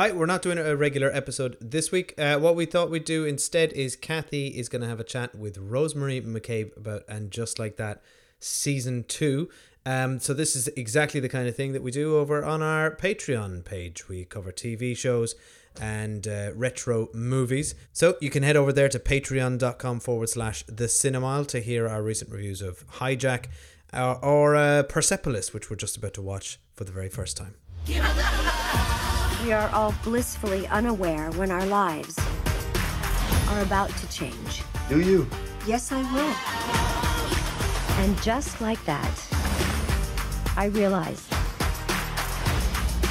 Hi, we're not doing a regular episode this week. Uh, what we thought we'd do instead is Cathy is going to have a chat with Rosemary Mac Cabe about And Just Like That season two. Um, so this is exactly the kind of thing that we do over on our Patreon page. We cover TV shows and uh, retro movies. So you can head over there to patreon.com forward slash the cinemile to hear our recent reviews of Hijack or, or uh, Persepolis, which we're just about to watch for the very first time. We are all blissfully unaware when our lives are about to change. Do you? Yes, I will. And just like that, I realize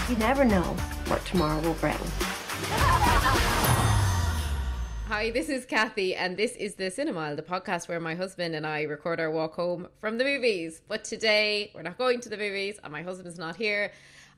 you never know what tomorrow will bring. Hi, this is Cathy, and this is the Cinemile, the podcast where my husband and I record our walk home from the movies. But today, we're not going to the movies, and my husband's not here.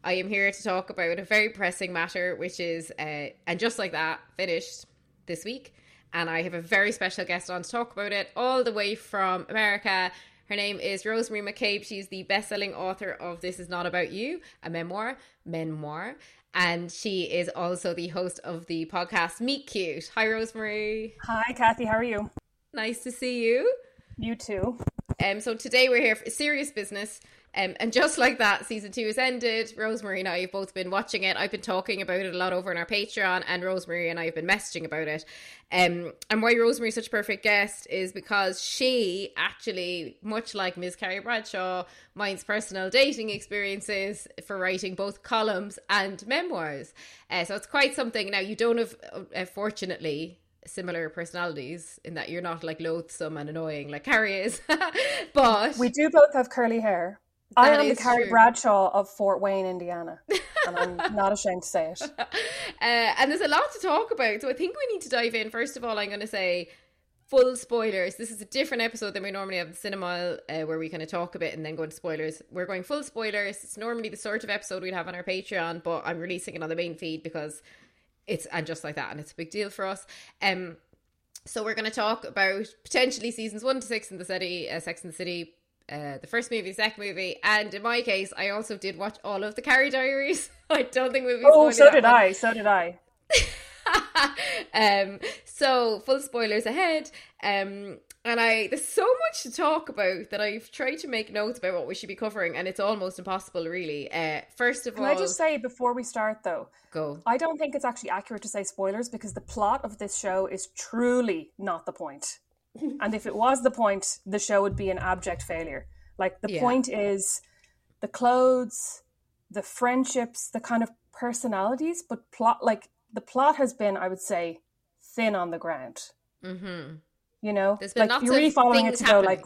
I am here to talk about a very pressing matter, which is, uh, and just like that, finished this week. And I have a very special guest on to talk about it, all the way from America. Her name is Rosemary Mac Cabe. She's the best-selling author of "This Is Not About You," a memoir, memoir, and she is also the host of the podcast Meet Cute. Hi, Rosemary. Hi, Cathy. How are you? Nice to see you. You too. Um, so today we're here for serious business. Um, and just like that, season two has ended. Rosemary and I have both been watching it. I've been talking about it a lot over on our Patreon, and Rosemary and I have been messaging about it. Um, and why Rosemary is such a perfect guest is because she actually, much like Ms. Carrie Bradshaw, minds personal dating experiences for writing both columns and memoirs. Uh, so it's quite something. Now, you don't have, uh, fortunately, similar personalities in that you're not like loathsome and annoying like Carrie is. but we do both have curly hair. I am the Carrie true. Bradshaw of Fort Wayne, Indiana, and I'm not ashamed to say it. Uh, and there's a lot to talk about, so I think we need to dive in. First of all, I'm going to say full spoilers. This is a different episode than we normally have in Cinema, uh, where we kind of talk a bit and then go into spoilers. We're going full spoilers. It's normally the sort of episode we'd have on our Patreon, but I'm releasing it on the main feed because it's and just like that, and it's a big deal for us. Um, so we're going to talk about potentially seasons one to six in the city, uh, Sex and the City, uh, the first movie, second movie, and in my case, I also did watch all of the Carrie Diaries. I don't think we'll. Oh, so did one. I. So did I. um, so full spoilers ahead. Um, and I there's so much to talk about that I've tried to make notes about what we should be covering, and it's almost impossible, really. Uh, first of Can all, I just say before we start, though, go. I don't think it's actually accurate to say spoilers because the plot of this show is truly not the point. and if it was the point, the show would be an abject failure. Like the Yeah. point is the clothes, the friendships, the kind of personalities, but plot like the plot has been, I would say, thin on the ground. Mm-hmm. You know, There's been like lots you're really following it to go like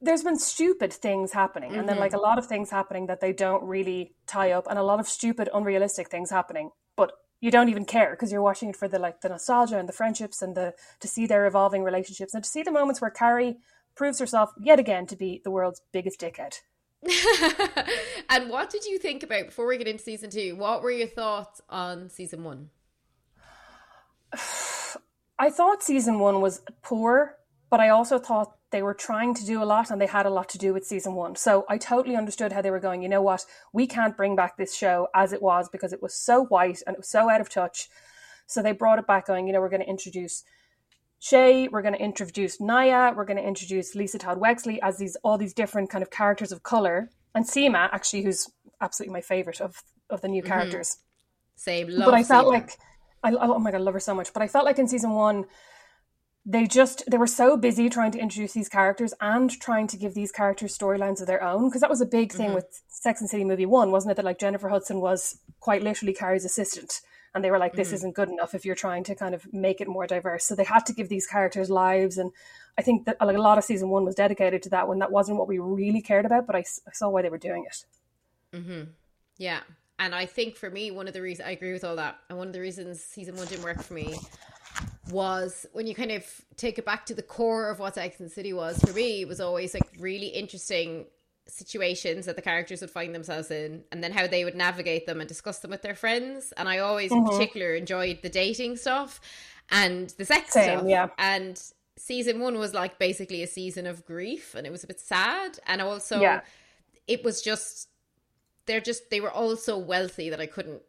there's been stupid things happening and then Mhm. like a lot of things happening that they don't really tie up and a lot of stupid unrealistic things happening but you don't even care because you're watching it for the like the nostalgia and the friendships and the to see their evolving relationships and to see the moments where Carrie proves herself yet again to be the world's biggest dickhead and what did you think about before we get into season two? What were your thoughts on season one? I thought season one was poor, but I also thought they were trying to do a lot and they had a lot to do with season one. So I totally understood how they were going, you know what, we can't bring back this show as it was because it was so white and it was so out of touch. So they brought it back going, you know, we're going to introduce Che, we're going to introduce Nya, we're going to introduce Lisa Todd Wexley as these all these different kind of characters of color, and Seema actually, who's absolutely my favorite of of the new mm-hmm. characters Same, love but I felt Seema. like I oh my god, I love her so much. But I felt like in season one, they just they were so busy trying to introduce these characters and trying to give these characters storylines of their own because that was a big thing mm-hmm. with Sex and City movie one, wasn't it? That like Jennifer Hudson was quite literally Carrie's assistant, and they were like, "This mm-hmm. isn't good enough if you're trying to kind of make it more diverse." So they had to give these characters lives, and I think that like a lot of season one was dedicated to that when that wasn't what we really cared about. But I saw why they were doing it. Mm-hmm. Yeah. And I think for me, one of the reasons I agree with all that, and one of the reasons season one didn't work for me was when you kind of take it back to the core of what Sex and City was for me, it was always like really interesting situations that the characters would find themselves in and then how they would navigate them and discuss them with their friends. And I always in mm-hmm. particular enjoyed the dating stuff and the sex Same, stuff. yeah. And season one was like basically a season of grief and it was a bit sad. And also Yeah. it was just they're just they were all so wealthy that I couldn't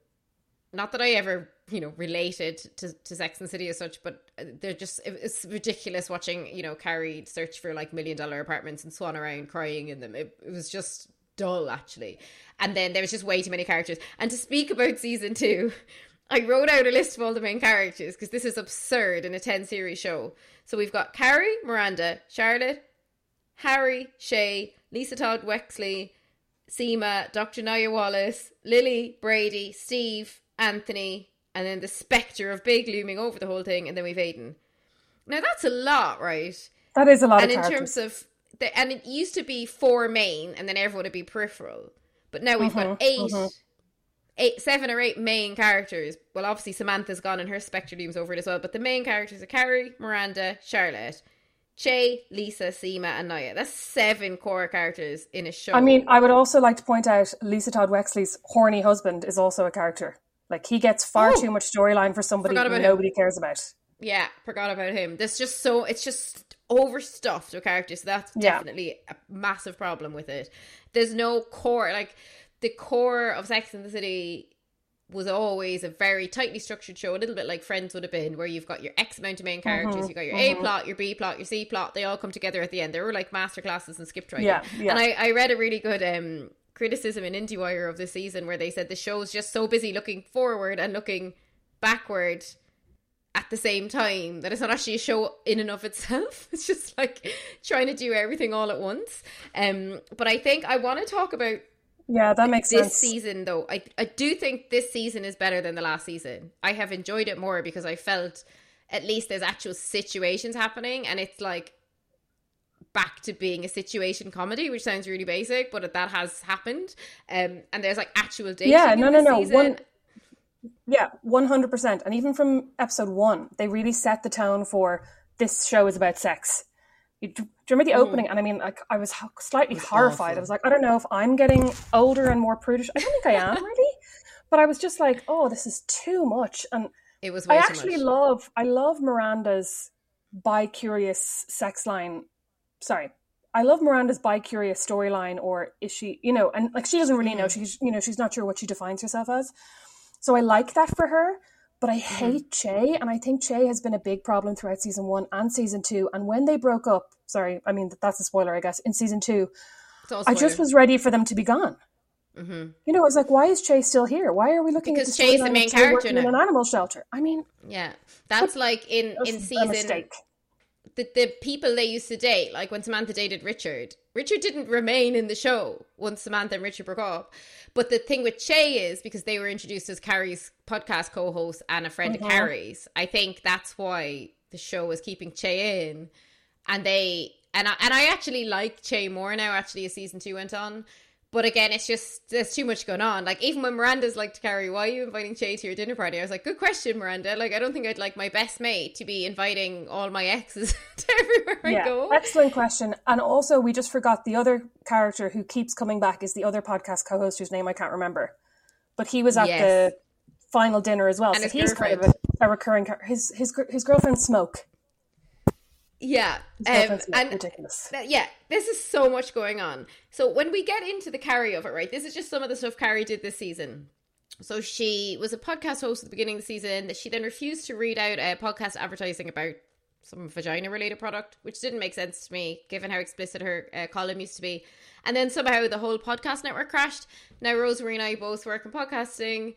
not that I ever you know related to, to Sex and City as such, but they're just it's ridiculous watching you know Carrie search for like million dollar apartments and swan around crying in them. It, it was just dull actually, and then there was just way too many characters. And to speak about season two, I wrote out a list of all the main characters because this is absurd in a 10 series show. So we've got Carrie, Miranda, Charlotte, Harry, Che, Lisa Todd Wexley, Seema, Dr. Nya Wallace, Lily, Brady, Steve, Anthony, and then the spectre of Big looming over the whole thing, and then we've Aidan. Now that's a lot, right? That is a lot and in characters. terms of the, and it used to be four main, and then everyone would be peripheral. But now we've got Mhm, 8 mhm. eight, seven or eight main characters. Well, obviously Samantha's gone and her spectre looms over it as well. But the main characters are Carrie, Miranda, Charlotte, Che, Lisa, Seema, and Nya. That's seven core characters in a show. I mean, I would also like to point out Lisa Todd Wexley's horny husband is also a character. Like he gets far Oh, too much storyline for somebody who him. nobody cares about. yeah, forgot about him. There's just so it's just overstuffed with characters. So that's Yeah. definitely a massive problem with it. There's no core. Like the core of Sex and the City was always a very tightly structured show, a little bit like Friends would have been, where you've got your X amount of main characters, you've got your A plot, your B plot, your C plot. They all come together at the end. They were like master classes and script writing. Yeah, yeah. And I, I read a really good um, criticism in IndieWire of the season where they said the show's just so busy looking forward and looking backward at the same time that it's not actually a show in and of itself. It's just like trying to do everything all at once. Um, but I think I want to talk about Yeah, that makes this sense. season though. I I do think this season is better than the last season. I have enjoyed it more because I felt at least there's actual situations happening and it's like back to being a situation comedy, which sounds really basic, but that has happened. Um, and there's like actual dating. Yeah, no, no, no. season. One, yeah, one hundred percent. And even from episode one, they really set the tone for this show is about sex. You, do you remember the opening? And I mean, like, I was slightly horrified. awful. I was like, I don't know if I'm getting older and more prudish. I don't think I am really, but I was just like, oh, this is too much. And It was way I actually much. love, I love Miranda's bi-curious sex line. Sorry. I love Miranda's bi-curious storyline, or is she, you know, and like she doesn't really know. She's, you know, she's not sure what she defines herself as. So I like that for her, but I Mm-hmm. hate Che, and I think Che has been a big problem throughout season one and season two. And when they broke up, sorry, I mean that's a spoiler, I guess. In season two, I just was ready for them to be gone. Mhm. You know, I was like, why is Che still here? Why are we looking Because at the Che's the main character in an animal shelter? I mean, Yeah, that's like in in season. The the people they used to date, like when Samantha dated Richard. Richard didn't remain in the show once Samantha and Richard broke up. But the thing with Che is because they were introduced as Carrie's podcast co-host and a friend Mm-hmm. of Carrie's. I think that's why the show was keeping Che in, and they and I and I actually like Che more now. Actually, as season two went on. But again, it's just there's too much going on. Like even when Miranda's like to Carrie, why are you inviting Che to your dinner party? I was like, good question, Miranda. Like I don't think I'd like my best mate to be inviting all my exes to everywhere I Yeah, go. excellent question. And also, we just forgot the other character who keeps coming back is the other podcast co-host whose name I can't remember, but he was at Yes. the final dinner as well. And so he's kind of a, a recurring. His his his girlfriend Smoke. Yeah, um, and ridiculous. th- yeah, this is so much going on. So when we get into the Carrie of it, right? This is just some of the stuff Carrie did this season. So she was a podcast host at the beginning of the season. That she then refused to read out a podcast advertising about some vagina related product, which didn't make sense to me given how explicit her uh, column used to be. And then somehow the whole podcast network crashed. Now Rosemary and I both work in podcasting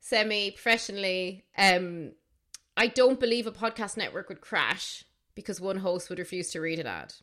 semi professionally. Um, I don't believe a podcast network would crash because one host would refuse to read an ad.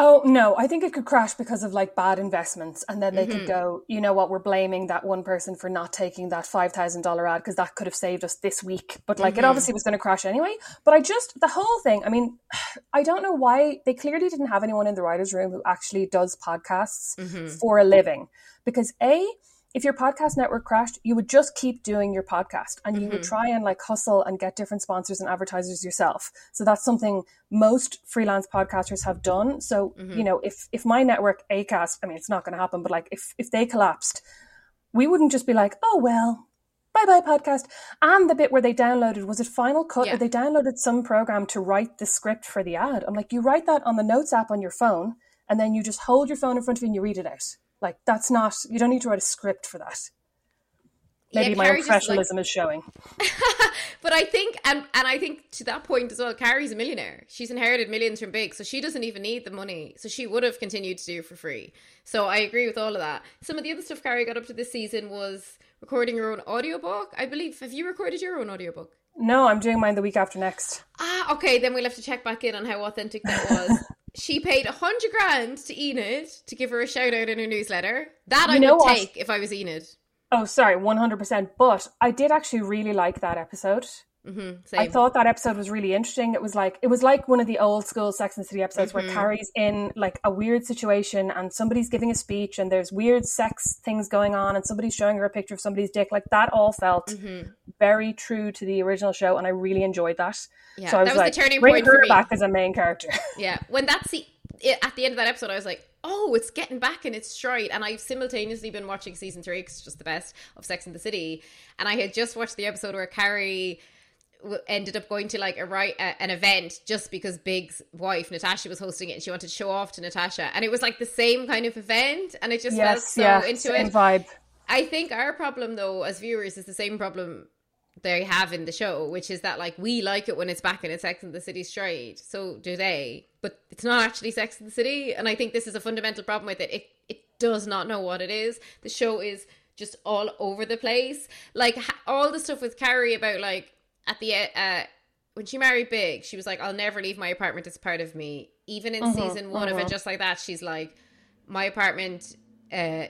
Oh no, I think it could crash because of like bad investments, and then they Mm-hmm. could go. You know what? We're blaming that one person for not taking that five thousand dollar ad because that could have saved us this week. But like, it Mm-hmm. obviously was going to crash anyway. But I just the whole thing. I mean, I don't know why they clearly didn't have anyone in the writers' room who actually does podcasts Mm-hmm. for a living. Because a, if your podcast network crashed, you would just keep doing your podcast and you Mm-hmm. would try and like hustle and get different sponsors and advertisers yourself. So that's something most freelance podcasters have done. So, Mm-hmm. you know, if if my network Acast, I mean it's not going to happen, but like if if they collapsed, we wouldn't just be like, "Oh well, bye bye podcast." And the bit where they downloaded was it Final Cut Yeah. or they downloaded some program to write the script for the ad. I'm like, you write that on the notes app on your phone and then you just hold your phone in front of you and you read it out. Like that's not you don't need to write a script for that. Maybe Yeah, my just, like- is showing. But I think, and and I think to that point as well, Carrie's a millionaire. She's inherited millions from Big, so she doesn't even need the money. So she would have continued to do for free. So I agree with all of that. Some of the other stuff Carrie got up to this season was recording her own audiobook. I believe. Have you recorded your own audiobook? No, I'm doing mine the week after next. Ah, okay. Then we'll have to check back in on how authentic that was. she paid a hundred grand to Enid to give her a shout out in her newsletter. That I You know would take if I was Enid. Oh, sorry, 100%. But I did actually really like that episode. Hmm I thought that episode was really interesting. It was like it was like one of the old school Sex and the City episodes Mm-hmm. where Carrie's in like a weird situation and somebody's giving a speech and there's weird sex things going on and somebody's showing her a picture of somebody's dick. Like that all felt Mm-hmm. very true to the original show, and I really enjoyed that. Yeah, so I was that was the like, turning bring point her back as a main character. Yeah, when that's the at the end of that episode, I was like, "Oh, it's getting back in its stride." And I've simultaneously been watching season three because it's just the best of Sex and the City. And I had just watched the episode where Carrie ended up going to like a right uh, an event just because Big's wife Natasha was hosting it, and she wanted to show off to Natasha, and it was like the same kind of event, and it just felt so yeah, into same it. vibe. I think our problem though as viewers is the same problem they have in the show, which is that like we like it when it's back in its Sex and the City stride. So do they. But it's not actually Sex and the City. And I think this is a fundamental problem with it. It it does not know what it is. The show is just all over the place. Like all the stuff with Carrie about like at the uh when she married Big, she was like, I'll never leave my apartment. It's part of me. Even in season one of it, just like that, she's like, my apartment uh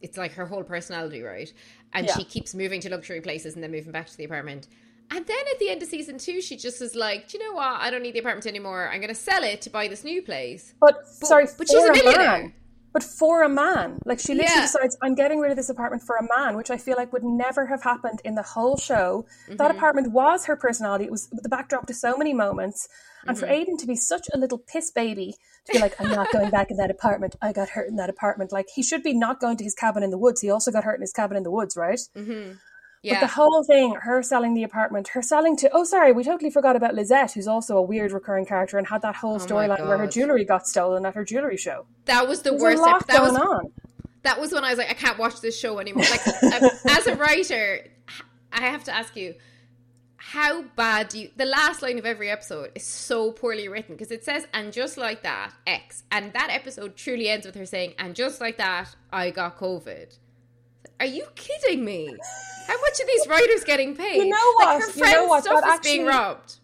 it's like her whole personality, right? And Yeah. she keeps moving to luxury places and then moving back to the apartment. And then at the end of season two, she just is like, Do you know what? I don't need the apartment anymore. I'm going to sell it to buy this new place. But, sorry, but she's a a millionaire. man. But for a man, like she literally Yeah. decides, I'm getting rid of this apartment for a man, which I feel like would never have happened in the whole show. Mm-hmm. That apartment was her personality. It was the backdrop to so many moments. And Mm-hmm. for Aidan to be such a little piss baby, to be like, I'm not going back in that apartment. I got hurt in that apartment. Like he should be not going to his cabin in the woods. He also got hurt in his cabin in the woods, right? Yeah. But the whole thing, her selling the apartment, her selling to, oh, sorry, we totally forgot about Lizette, who's also a weird recurring character and had that whole Oh storyline where her jewelry got stolen at her jewelry show. that was the There's worst. a that going was on. that was when I was like, I can't watch this show anymore. Like, uh, as a writer, I have to ask you, how bad do you? The last line of every episode is so poorly written because it says, "And just like that, X," and that episode truly ends with her saying, "And just like that, I got COVID." Are you kidding me? How much are these writers getting paid? You know Like what? her You friend's know what? stuff That is being actually- robbed.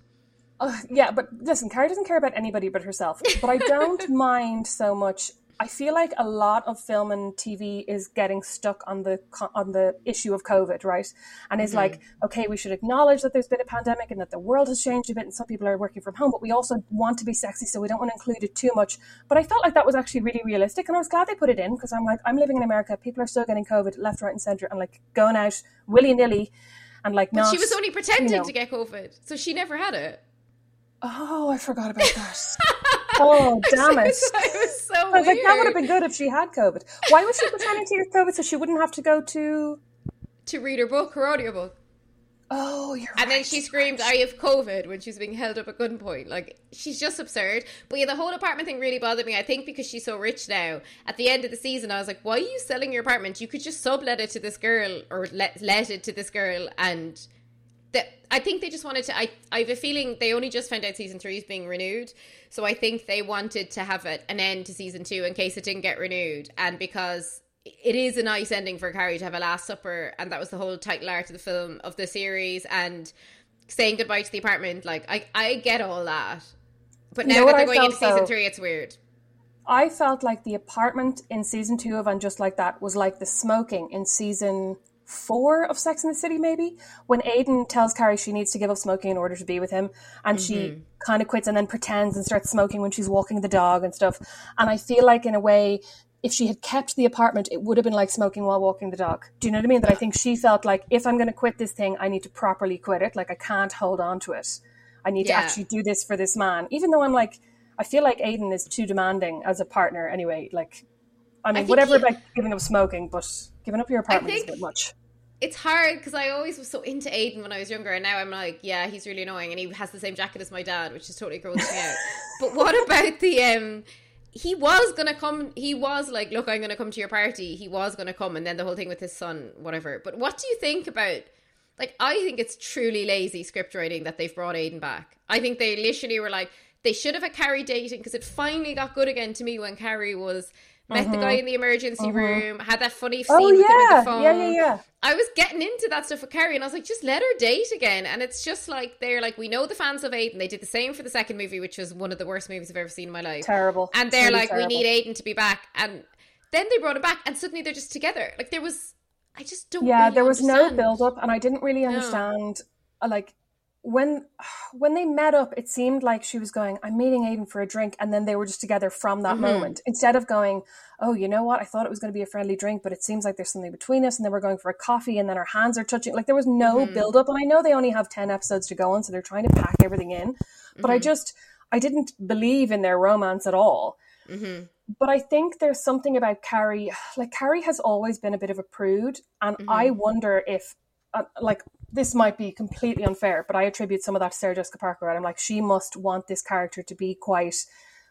Uh, yeah, but listen, Carrie doesn't care about anybody but herself. But I don't mind so much. I feel like a lot of film and TV is getting stuck on the on the issue of COVID, right? And is like, mm-hmm. okay, we should acknowledge that there's been a pandemic and that the world has changed a bit, and some people are working from home, but we also want to be sexy, so we don't want to include it too much. But I felt like that was actually really realistic, and I was glad they put it in because I'm like, I'm living in America, people are still getting COVID left, right, and center, and like going out willy nilly, and like But not. she was only pretending you know. to get COVID, so she never had it. Oh, I forgot about that. oh, damn it. it was so I was like, that would have been good if she had COVID. Why was she pretending to get COVID so she wouldn't have to go to? to read her book, her audiobook. Oh, you're And then she screamed, I have COVID when she's being held up at gunpoint. Like, she's just absurd. But yeah, the whole apartment thing really bothered me. I think because she's so rich now. At the end of the season, I was like, why are you selling your apartment? You could just sublet it to this girl or let, let it to this girl. And the, I think they just wanted to. I, I have a feeling they only just found out season three is being renewed. So I think they wanted to have it, an end to season two in case it didn't get renewed. And because it is a nice ending for Carrie to have a last supper, and that was the whole title art of the film of the series, and saying goodbye to the apartment. Like I, I get all that, but You now know that they're going into season three, it's weird. I felt like the apartment in season two of And Just Like That was like the smoking in season four of Sex and the City, maybe, when Aidan tells Carrie she needs to give up smoking in order to be with him, and she mm-hmm. kind of quits and then pretends and starts smoking when she's walking the dog and stuff. And I feel like, in a way, if she had kept the apartment, it would have been like smoking while walking the dog. Do you know what I mean? That I think she felt like if I'm going to quit this thing, I need to properly quit it. Like I can't hold on to it. I need Yeah. to actually do this for this man, even though I'm like. I feel like Aidan is too demanding as a partner anyway. Like, I mean, think whatever about giving up smoking, but giving up your apartment is a bit much. It's hard because I always was so into Aidan when I was younger, and now I'm like, yeah, he's really annoying, and he has the same jacket as my dad, which is totally grossing me out. But what about the um? he was gonna come. He was like, "Look, I'm gonna come to your party." He was gonna come, and then the whole thing with his son, whatever. But what do you think about? Like, I think it's truly lazy script writing that they've brought Aidan back. I think they literally were like, they should have had Carrie dating because it finally got good again to me when Carrie was met the guy in the emergency room, had that funny scene Oh with him with yeah, the phone. yeah, yeah, yeah. I was getting into that stuff with Carrie, and I was like, just let her date again. And it's just like they're like, we know the fans of Aidan. They did the same for the second movie, which was one of the worst movies I've ever seen in my life. Terrible. And they're Really like, terrible. we need Aidan to be back. And then they brought him back, and suddenly they're just together. Like there was, I just don't. yeah really there was no understand. build up and i didn't really understand uh, like when when they met up it seemed like she was going i'm meeting aidan for a drink and then they were just together from that Mm-hmm. moment instead of going oh you know what i thought it was going to be a friendly drink but it seems like there's something between us and then we're going for a coffee and then our hands are touching like there was no Mm-hmm. build up and i know they only have 10 episodes to go on so they're trying to pack everything in but Mm-hmm. i just i didn't believe in their romance at all Mm-hmm. but I think there's something about Carrie. Like Carrie has always been a bit of a prude, and I wonder if, uh, like, this might be completely unfair, but I attribute some of that to Sarah Jessica Parker. And I'm like, she must want this character to be quite,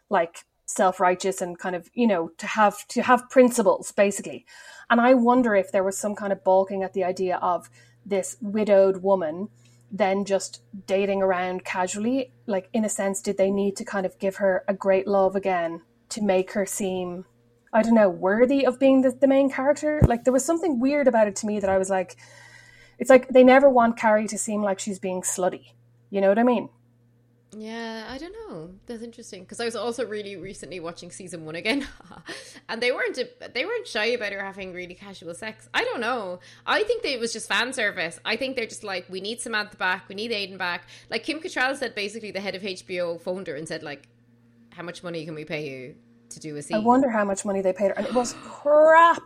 like, self-righteous and kind of, you know, to have to have principles, basically. And I wonder if there was some kind of balking at the idea of this widowed woman then just dating around casually like in a sense did they need to kind of give her a great love again to make her seem i don't know worthy of being the, the main character like there was something weird about it to me that i was like it's like they never want carrie to seem like she's being slutty you know what i mean Yeah, I don't know. That's interesting because I was also really recently watching season one again, and they weren't they weren't shy about her having really casual sex. I don't know. I think that it was just fan service. I think they're just like, we need Samantha back, we need Aidan back. Like Kim Cattrall said, basically the head of HBO phoned her and said like, how much money can we pay you to do a scene? i wonder how much money they paid her and it was crap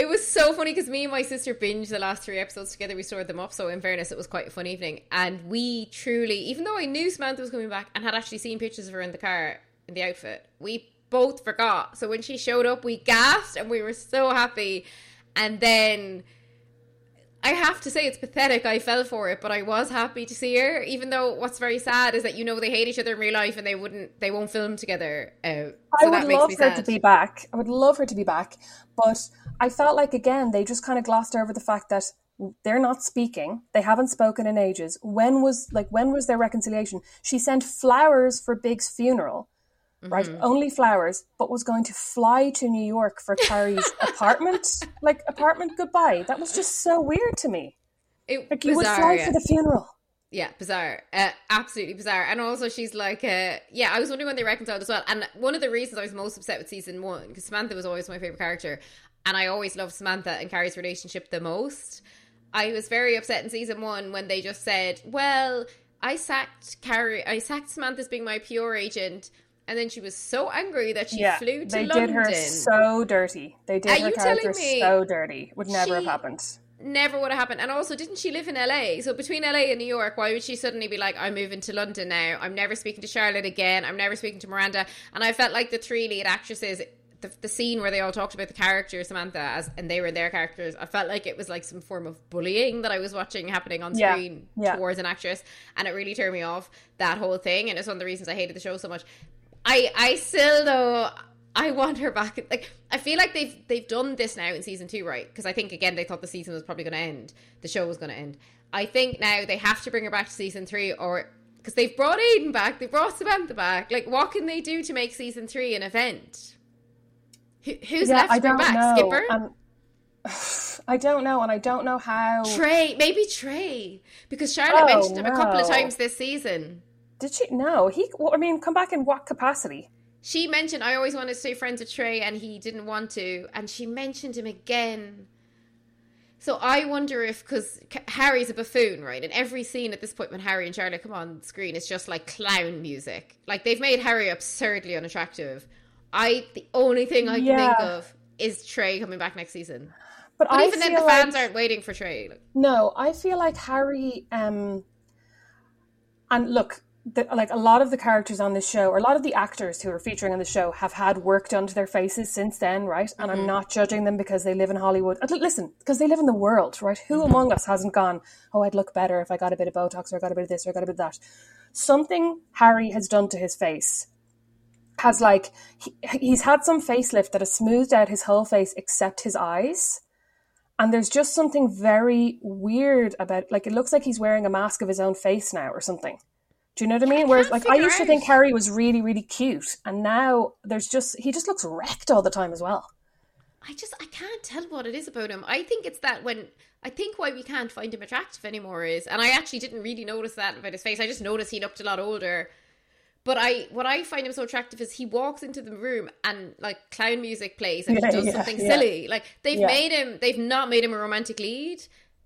It was so funny because me and my sister binged the last three episodes together. We stored them up, so in fairness, it was quite a fun evening. And we truly, even though I knew Samantha was coming back and had actually seen pictures of her in the car in the outfit, we both forgot. So when she showed up, we gasped and we were so happy. And then I have to say it's pathetic. I fell for it, but I was happy to see her. Even though what's very sad is that you know they hate each other in real life and they wouldn't, they won't film together. Uh, I so that would makes love her sad. to be back. I would love her to be back. But I felt like, again, they just kind of glossed over the fact that they're not speaking. They haven't spoken in ages. When was, like, when was their reconciliation? She sent flowers for Big's funeral, right? Mm-hmm. Only flowers, but was going to fly to New York for Carrie's apartment, like, apartment goodbye. That was just so weird to me. It, Like, you would fly yeah. for the funeral. Yeah, bizarre. Uh, absolutely bizarre. And also, she's like, uh, yeah, I was wondering when they reconciled as well. And one of the reasons I was most upset with season one, because Samantha was always my favorite character, and I always loved Samantha and Carrie's relationship the most. I was very upset in season one when they just said, well, I sacked Carrie, I sacked Samantha as being my PR agent. And then she was so angry that she yeah, flew to they London. did her so dirty. They did Are her character me so dirty. Would never have happened. never would have happened. And also, didn't she live in LA? So between LA and New York, why would she suddenly be like, I'm moving to London now? I'm never speaking to Charlotte again. I'm never speaking to Miranda. And I felt like the three lead actresses. The, the scene where they all talked about the character Samantha as and they were their characters I felt like it was like some form of bullying that I was watching happening on Yeah, screen yeah. towards an actress and it really turned me off that whole thing and it's one of the reasons I hated the show so much I I still though I want her back. Like I feel like they've they've done this now in season two, right? Because I think again they thought the season was probably going to end, the show was going to end. I think now they have to bring her back to season three, or because they've brought Aidan back, they brought Samantha back. Like, what can they do to make season three an event? Who, who's left to bring back? Skipper, And um, I don't know, and I don't know how. Trey, maybe Trey, because Charlotte Oh, mentioned him a couple of times this season. Did she? No, he. Well, I mean, come back in what capacity? She mentioned I always wanted to stay friends with Trey, and he didn't want to, and she mentioned him again. So I wonder if because Harry's a buffoon, right? In every scene at this point when Harry and Charlotte come on screen, it's just like clown music. Like they've made Harry absurdly unattractive. I the only thing I can Yeah. think of is Trey coming back next season. But, But I even then, the fans like, aren't waiting for Trey. No, I feel like Harry. Um, and look, the, like a lot of the characters on this show, or a lot of the actors who are featuring on the show, have had work done to their faces since then, right? And I'm not judging them because they live in Hollywood. Uh, Listen, because they live in the world, right? Who among us hasn't gone? Oh, I'd look better if I got a bit of Botox, or I got a bit of this, or I got a bit of that. Something Harry has done to his face has like he, he's had some facelift that has smoothed out his whole face except his eyes. And there's just something very weird about like it looks like he's wearing a mask of his own face now or something. Do you know what I mean? Whereas like I used to think Harry was really, really cute. And now there's just he just looks wrecked all the time as well. I just I can't tell what it is about him. I think it's that when I think why we can't find him attractive anymore is, and I actually didn't really notice that about his face. I just noticed he looked a lot older. But I what I find him so attractive is he walks into the room and like clown music plays and Yeah, he does yeah, something yeah. silly. Like they've made him they've not made him a romantic lead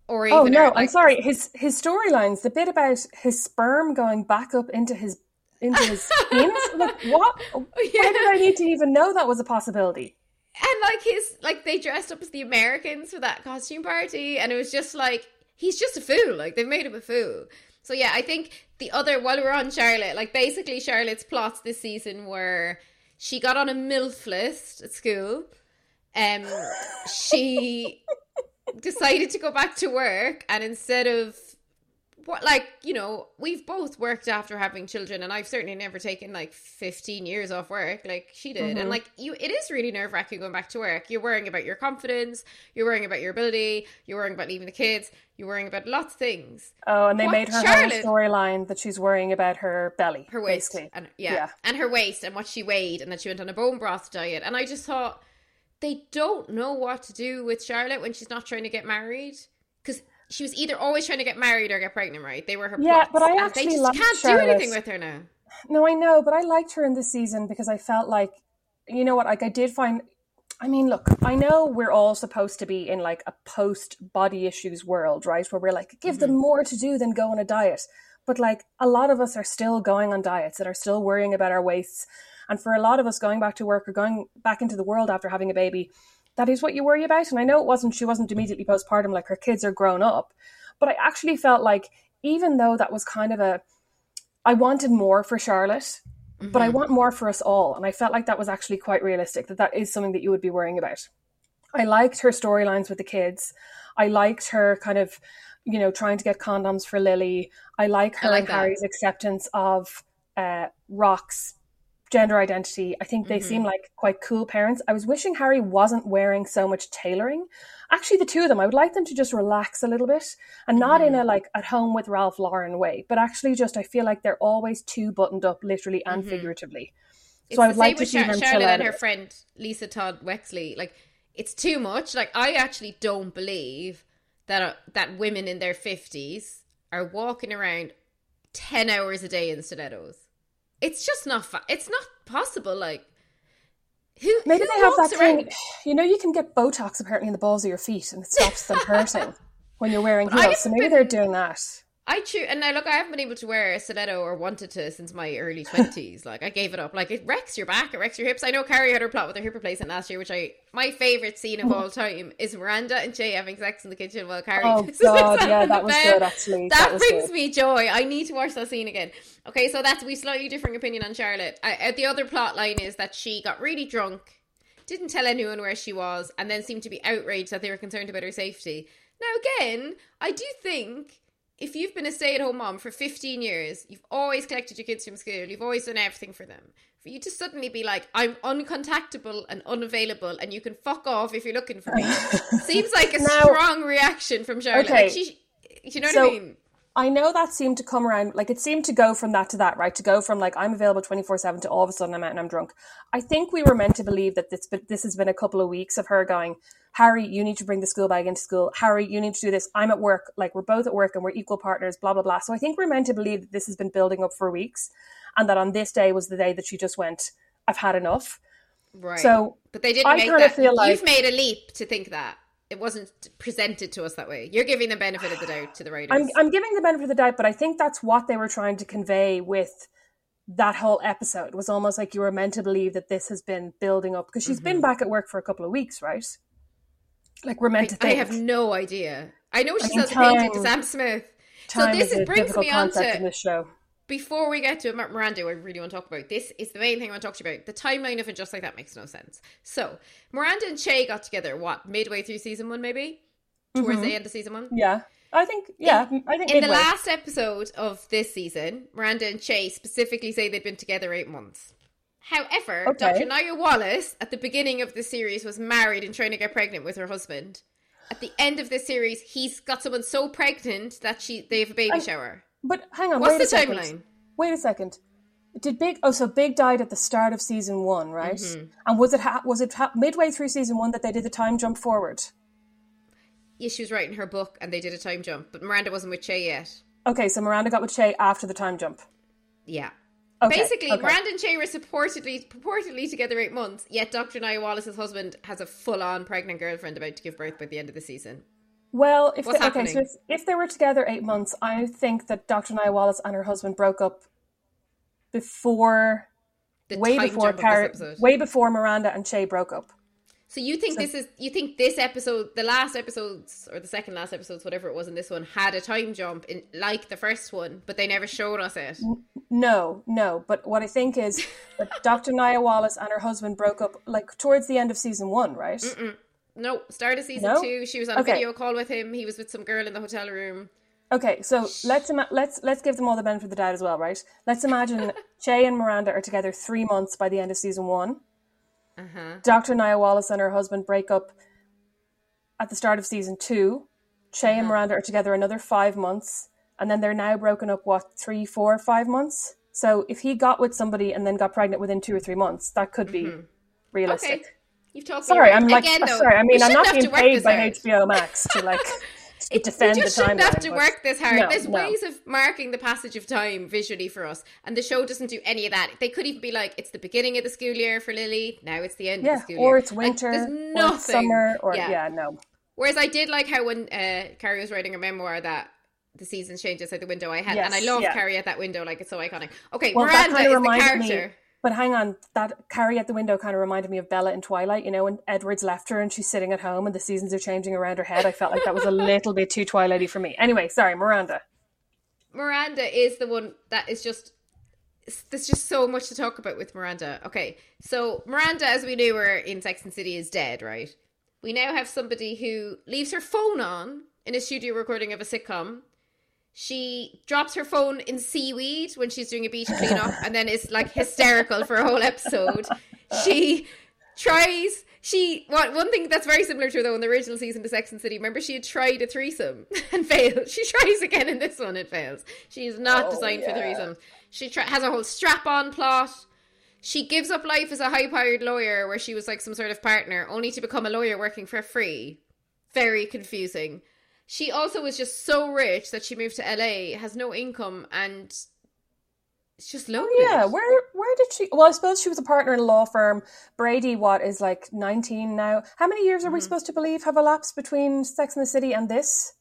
or oh, even Oh no, I'm sorry. His his storylines, the bit about his sperm going back up into his into his penis. Like what? Why did I need to even know that was a possibility? And like his like they dressed up as the Americans for that costume party, and it was just like he's just a fool. Like they've made him a fool. So yeah, I think the other while we're on Charlotte, like basically Charlotte's plots this season were she got on a MILF list at school. Um she decided to go back to work and instead of what like you know we've both worked after having children and i've certainly never taken like 15 years off work like she did and mm-hmm. like you it is really nerve-wracking going back to work you're worrying about your confidence you're worrying about your ability you're worrying about leaving the kids you're worrying about lots of things Oh, and they What, made her Charlotte? storyline that she's worrying about her belly, her waist basically. and yeah, Yeah. and her waist and what she weighed and that she went on a bone broth diet and i just thought they don't know what to do with charlotte when she's not trying to get married because she was either always trying to get married or get pregnant right they were her Yeah, plots, but I actually they just can't do anything with her now No, I know, but I liked her in this season because I felt like, you know what, like I did find. I mean, look, I know we're all supposed to be in like a post body issues world, right? Where we're like, give them mm-hmm. more to do than go on a diet. But like a lot of us are still going on diets that are still worrying about our waists. And for a lot of us going back to work or going back into the world after having a baby, that is what you worry about. And I know it wasn't, she wasn't immediately postpartum, like her kids are grown up. But I actually felt like, even though that was kind of a, I wanted more for Charlotte, but I want more for us all. And I felt like that was actually quite realistic, that that is something that you would be worrying about. I liked her storylines with the kids. I liked her kind of, you know, trying to get condoms for Lily. I like her like and that. Harry's acceptance of uh, Rock's gender identity. I think they Mm-hmm. seem like quite cool parents. I was wishing Harry wasn't wearing so much tailoring. Actually, the two of them, I would like them to just relax a little bit and not in Mm-hmm. a like at home with Ralph Lauren way, but actually just I feel like they're always too buttoned up, literally and figuratively. Mm-hmm. It's So I would like to see Char- them Charlotte and her friend Lisa Todd Wexley. Like, it's too much. Like, I actually don't believe that uh, that women in their fifties are walking around ten hours a day in stilettos. It's just not. Fa- it's not possible. Like, who Maybe who they have that around? thing. You know, you can get Botox apparently in the balls of your feet, and it stops them hurting when you're wearing heels. So maybe been- they're doing that. I choose, and now look, I haven't been able to wear a stiletto or wanted to since my early twenties. like I gave it up. Like it wrecks your back, it wrecks your hips. I know Carrie had her plot with her hip replacement last year, which I my favorite scene of all time is Miranda and Che having sex in the kitchen while Carrie. Oh God, yeah, that was bed. good actually. That, That brings good. me joy. I need to watch that scene again. Okay, so that's we slightly differing opinion on Charlotte. I, uh, the other plot line is that she got really drunk, didn't tell anyone where she was, and then seemed to be outraged that they were concerned about her safety. Now, again, I do think if you've been a stay-at-home mom for 15 years, you've always collected your kids from school, you've always done everything for them. For you to suddenly be like, I'm uncontactable and unavailable, and you can fuck off if you're looking for me, seems like a Now- strong reaction from Charlotte. Okay. Like she, you know what I mean? I know that seemed to come around, like it seemed to go from that to that, right? To go from like I'm available 24 7 to all of a sudden I'm out and I'm drunk. I think we were meant to believe that this, but this has been a couple of weeks of her going, Harry, you need to bring the school bag into school. Harry, you need to do this. I'm at work. Like we're both at work and we're equal partners, blah, blah, blah. So I think we're meant to believe that this has been building up for weeks and that on this day was the day that she just went, I've had enough. Right. So but they didn't I make that. feel like- You've made a leap to think that it wasn't presented to us that way. You're giving the benefit of the doubt to the writers. I'm, I'm giving the benefit of the doubt, but I think that's what they were trying to convey with that whole episode. It was almost like you were meant to believe that this has been building up because she's been mm-hmm. back at work for a couple of weeks, right? Like we're meant to think. I have no idea. I know she I mean, sells a painting to Sam Smith. So this is brings me on to in this show. before we get to Miranda, I really want to talk about this. Is the main thing I want to talk to you about. The timeline of it, just like that, makes no sense. So Miranda and Che got together. What midway through season one, maybe towards mm-hmm. the end of season one. Yeah, I think. Yeah, I think In the last episode of this season, Miranda and Che specifically say they've been together eight months. However, Okay. Dr. Nya Wallace at the beginning of the series was married and trying to get pregnant with her husband. At the end of the series, he's got someone so pregnant that she they have a baby And- shower. But hang on, What's wait the a second. timeline? Wait a second. Did Big? Oh, so Big died at the start of season one, right? Mm-hmm. And was it ha- was it ha- midway through season one that they did the time jump forward? Yeah, she was writing her book and they did a time jump, but Miranda wasn't with Che yet. Okay, so Miranda got with Che after the time jump. Yeah. Okay, Basically, okay. Miranda and Che were supportedly purportedly together eight months, yet Dr. Nya Wallace's husband has a full on pregnant girlfriend about to give birth by the end of the season. Well, if What's they, okay, so if, if they were together eight months, I think that Dr. Nya Wallace and her husband broke up before, The way before Car- way before Miranda and Che broke up. So you think this is you think this episode, the last episodes or the second last episodes, whatever it was in this one, had a time jump in like the first one, but they never showed us it. No, no. But what I think is that Dr. Nya Wallace and her husband broke up like towards the end of season one, right? No, start of season No? two, she was on a video call with him. He was with some girl in the hotel room. Okay, so let's ima- let's let's give them all the benefit of the doubt as well, right? Let's imagine Che and Miranda are together three months by the end of season one. Uh-huh. Dr. Nya Wallace and her husband break up at the start of season two. Che and Miranda are together another five months, and then they're now broken up. What three, four, five months? So if he got with somebody and then got pregnant within two or three months, that could be realistic. Mm-hmm. Okay. You've talked Sorry. I'm like, Again, though, sorry. I mean, I'm shouldn't being paid by out. HBO Max to like It, defend we just shouldn't have to work this hard. No, There's no. ways of marking the passage of time visually for us, and the show doesn't do any of that. They could even be like, "It's the beginning of the school year for Lily. Now it's the end of the school year, or year." it's Like, winter, there's or nothing. it's summer, or yeah, no. Whereas I did like how when uh, Carrie was writing her memoir that the seasons changed outside the window I had, and I love yeah. Carrie at that window. Like it's so iconic. Okay, Well, Miranda is the character. me. But hang on, that Carrie at the window kind of reminded me of Bella in Twilight. You know, when Edward's left her and she's sitting at home and the seasons are changing around her head. I felt like that was a little bit too Twilighty for me. Anyway, sorry, Miranda. Miranda is the one that is just there's just so much to talk about with Miranda. Okay, so Miranda, as we knew her in Sex and City, is dead, right? We now have somebody who leaves her phone on in a studio recording of a sitcom. She drops her phone in seaweed when she's doing a beach cleanup and then is like hysterical for a whole episode. She tries she what one thing that's very similar to her though in the original season to Sex and City. Remember she had tried a threesome and failed. She tries again in this one, it fails. She is not Oh, designed for yeah. threesomes. She try, has a whole strap on plot. She gives up life as a high powered lawyer where she was like some sort of partner, only to become a lawyer working for free. Very confusing. She also was just so rich that she moved to LA, has no income, and it's just loaded. Oh, Yeah, where where did she? Well, I suppose she was a partner in a law firm. Brady, what is like nineteen now? How many years are Mm-hmm. we supposed to believe have elapsed between Sex and the City and this?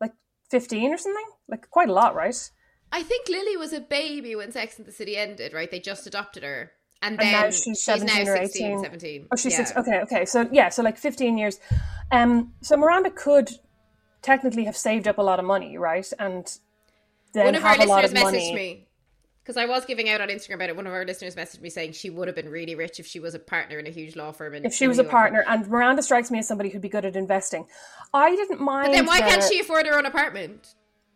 Like fifteen or something? Like quite a lot, right? I think Lily was a baby when Sex and the City ended, right? They just adopted her. And And then now she's, she's now 17 or 16, 18. 17. Oh, she's yeah. six. Okay, okay. So yeah, so like fifteen years. Um, so Miranda could technically have saved up a lot of money, right? And then One of our have a lot listeners of messaged money. me because I was giving out on Instagram about it. One of our listeners messaged me saying she would have been really rich if she was a partner in a huge law firm. If she was a partner, and Miranda strikes me as somebody who'd be good at investing. I didn't mind. But then why can't she afford her own apartment?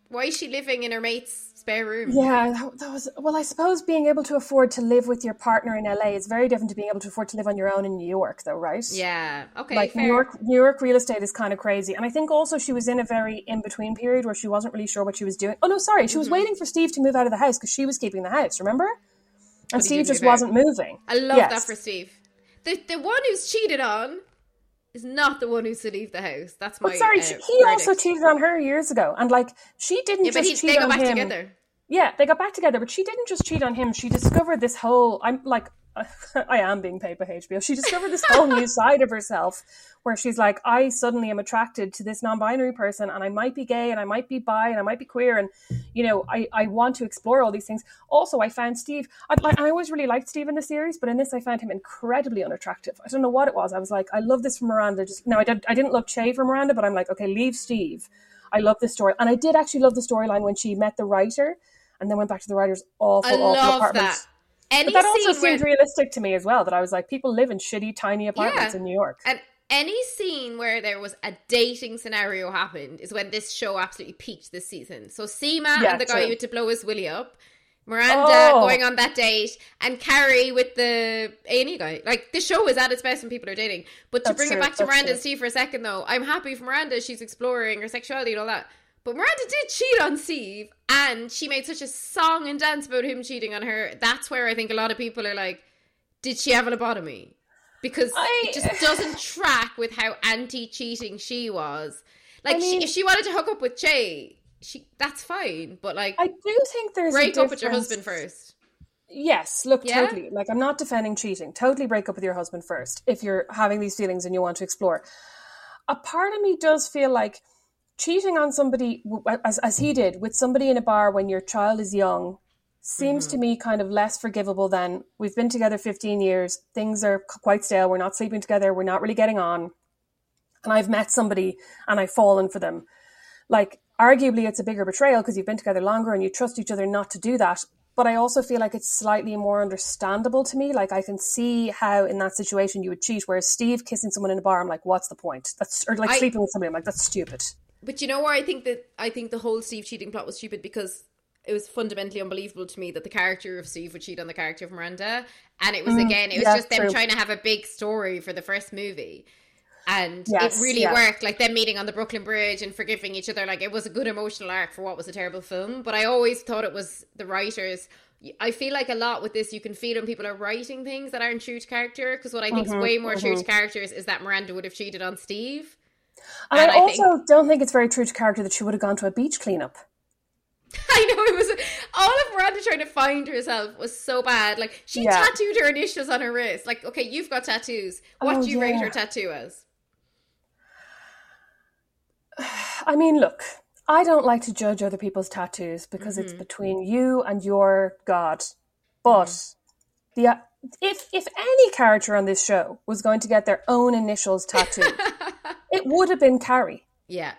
Why is she living in her mate's spare room? Yeah, that, that was well. I suppose being able to afford to live with your partner in LA is very different to being able to afford to live on your own in New York, though, right? Yeah. Okay. like fair. New York, New York real estate is kind of crazy, and I think also she was in a very in between period where she wasn't really sure what she was doing. Oh no, sorry, she was Mm-hmm. waiting for Steve to move out of the house because she was keeping the house. Remember? And Steve just move wasn't moving. I love Yes. that for Steve. The the one who's cheated on is not the one who's to leave the house. That's my. But sorry, uh, he also cheated on her years ago, and like she didn't Yeah, just he, cheat on back him. together. Yeah, they got back together, but she didn't just cheat on him. She discovered this whole. I'm like, I am being paid by HBO. She discovered this whole new side of herself, where she's like, I suddenly am attracted to this non-binary person, and I might be gay, and I might be bi, and I might be queer, and you know, I I want to explore all these things. Also, I found Steve. I, I always really liked Steve in the series, but in this, I found him incredibly unattractive. I don't know what it was. I was like, I love this from Miranda. Just no, I did. I didn't love Che for Miranda, but I'm like, okay, leave Steve. I love this story, and I did actually love the storyline when she met the writer and then went back to the writer's awful, I awful love apartment. that. Any But that also scene where, seemed realistic to me as well. That I was like, people live in shitty, tiny apartments Yeah. in New York. and any scene where there was a dating scenario happened is when this show absolutely peaked this season. So Seema Yeah, and the guy who had to blow his willy up, Miranda Oh. going on that date and Carrie with the A and E guy. Like the show is at its best when people are dating. But to That's bring true, it back to that's Miranda true. and Steve for a second, though, I'm happy for Miranda. She's exploring her sexuality and all that. But Miranda did cheat on Steve, and she made such a song and dance about him cheating on her. That's where I think a lot of people are like, "Did she have a lobotomy?" Because I- it just doesn't track with how anti-cheating she was. Like, I she, if she wanted to hook up with Che, she that's fine. But like, I do think there's break up with your husband first. Yes, look, Yeah? totally. Like, I'm not defending cheating. Totally break up with your husband first if you're having these feelings and you want to explore. A part of me does feel like cheating on somebody, as, as he did, with somebody in a bar when your child is young, seems mm-hmm. to me kind of less forgivable than we've been together 15 years, things are quite stale, we're not sleeping together, we're not really getting on, and I've met somebody and I've fallen for them. Like, arguably, it's a bigger betrayal because you've been together longer and you trust each other not to do that. But I also feel like it's slightly more understandable to me. Like, I can see how in that situation you would cheat. Whereas Steve kissing someone in a bar, I'm like, what's the point? That's or like I- sleeping with somebody. I'm like, that's stupid. But you know where I think that I think the whole Steve cheating plot was stupid because it was fundamentally unbelievable to me that the character of Steve would cheat on the character of Miranda, and it was again, it was Mm, yeah, just them true. trying to have a big story for the first movie. And Yes, it really yeah. worked, like them meeting on the Brooklyn Bridge and forgiving each other. Like it was a good emotional arc for what was a terrible film. But I always thought it was the writers. I feel like a lot with this, you can feel when people are writing things that aren't true to character. Because what I think Mm-hmm, is way more true to characters is that Miranda would have cheated on Steve. And, And I I also don't think it's very true to character that she would have gone to a beach cleanup. I know it was all of Miranda trying to find herself was so bad. Like she Yeah. tattooed her initials on her wrist. Like, okay, you've got tattoos. What Oh, do you rate yeah. your tattoo as? I mean, look, I don't like to judge other people's tattoos because it's between you and your God. But the uh, if if any character on this show was going to get their own initials tattooed, it would have been Carrie. Yeah,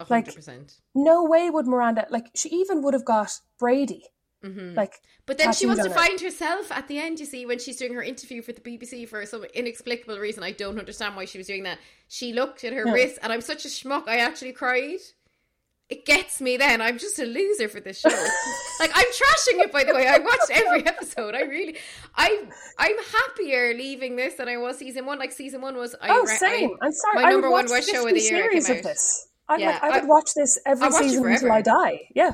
Like- hundred percent. No way would Miranda like she even would have got Brady. Mm-hmm. Like, But then she wants to find herself at the end. You see, when she's doing her interview for the BBC for some inexplicable reason, I don't understand why she was doing that. She looked at her wrist, and I'm such a schmuck. I actually cried. It gets me. Then I'm just a loser for this show. like I'm trashing it, by the way. I watched every episode. I really, I, I'm happier leaving this than I was season one. Like season one was. I oh, re- same. I, I'm sorry. my I number one worst show of the year. series of this. I'd Yeah, like, I would I- watch this every I'll watch it season until. I die. Yeah.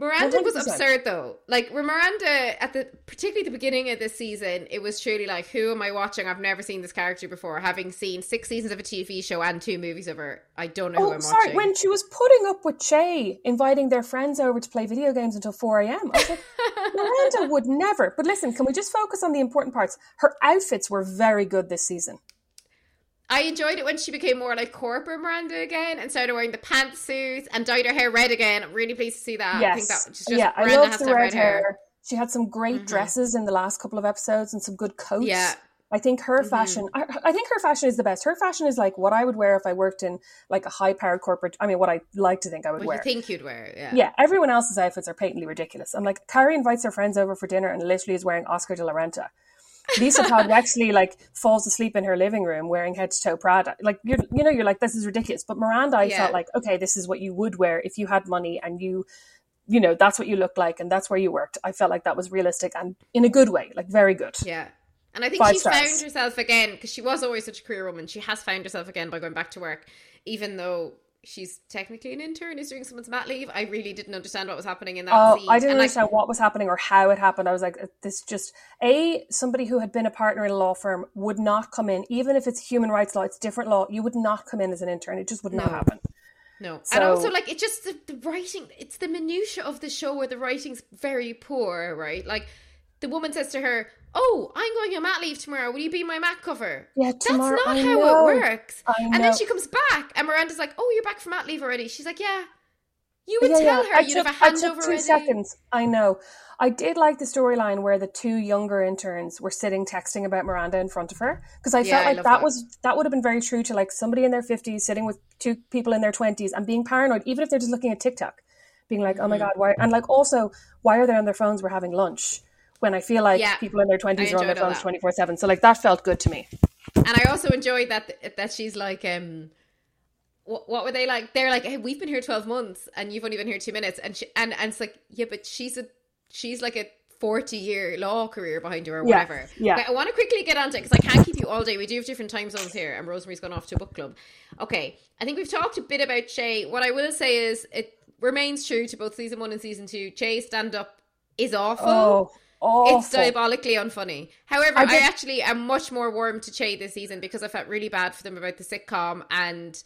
Miranda was 100%. absurd though. Like Miranda at the particularly the beginning of this season, it was truly like, who am I watching? I've never seen this character before. Having seen six seasons of a TV show and two movies of her, I don't know who Oh, I'm sorry. watching. When she was putting up with Che, inviting their friends over to play video games until 4 a.m., I was like, Miranda would never. But listen, can we just focus on the important parts? Her outfits were very good this season. I enjoyed it when she became more like corporate Miranda again and started wearing the pantsuits and dyed her hair red again. I'm really pleased to see that. yes. I think that just yeah, I Miranda love has the red red hair. hair. Mm-hmm. She had some great dresses in the last couple of episodes and some good coats. Yeah. Mm-hmm. I think her fashion, I, I think her fashion is the best. Her fashion is like what I would wear if I worked in like a high powered corporate. I mean, what I like to think I would What wear. you think you'd wear? Yeah. Yeah, everyone else's outfits are patently ridiculous. I'm like, Carrie invites her friends over for dinner and literally is wearing Oscar de la Renta. Lisa Todd Wexley like falls asleep in her living room wearing head to toe Prada. Like you, you know, you're like, this is ridiculous. But Miranda, I Yeah. felt like, okay, this is what you would wear if you had money and you, you know, that's what you look like and that's where you worked. I felt like that was realistic and in a good way, like very good. Yeah. And I think Five she's stars. found herself again because she was always such a career woman. She has found herself again by going back to work, even though she's technically an intern who's doing someone's mat leave. I really didn't understand what was happening in that Oh, scene. I didn't And, understand what was happening or how it happened. I was like, uh, this just a somebody who had been a partner in a law firm would not come in, even if it's human rights law, it's different law. You would not come in as an intern. It just would not happen. No, and So- also like it just the, the writing. It's the minutia of the show where the writing's very poor, right? Like the woman says to her, "Oh, I'm going on mat leave tomorrow. Will you be my mat cover?" Yeah, tomorrow- That's not I how know. it works. I And then she comes back, and Miranda's like, "Oh, you're back from mat leave already." She's like, "Yeah." You would Yeah, tell yeah. her I you'd took, have a I handover took two seconds. I know. I did like the storyline where the two younger interns were sitting texting about Miranda in front of her because I Yeah, felt like love that, that. was that would have been very true to like somebody in their fifties sitting with two people in their twenties and being paranoid, even if they're just looking at TikTok, being like, Mm-hmm. "Oh my god, why?" And like also, why are they on their phones? We're having lunch. When I feel like Yeah. people in their twenties are on their phones twenty four seven, so like that felt good to me. And I also enjoyed that that she's like, um, what, what were they like? They're like, hey, we've been here twelve months, and you've only been here two minutes, and she, and and it's like, yeah, but she's a she's like a 40 year law career behind her or whatever. yeah. Okay, I want to quickly get on to because I can't keep you all day. We do have different time zones here, and Rosemary's gone off to a book club. Okay, I think we've talked a bit about Che. What I will say is it remains true to both season one and season two. Che's stand up is awful. Oh, awful. It's diabolically unfunny. However, I I, actually am much more warm to Che this season because I felt really bad for them about the sitcom and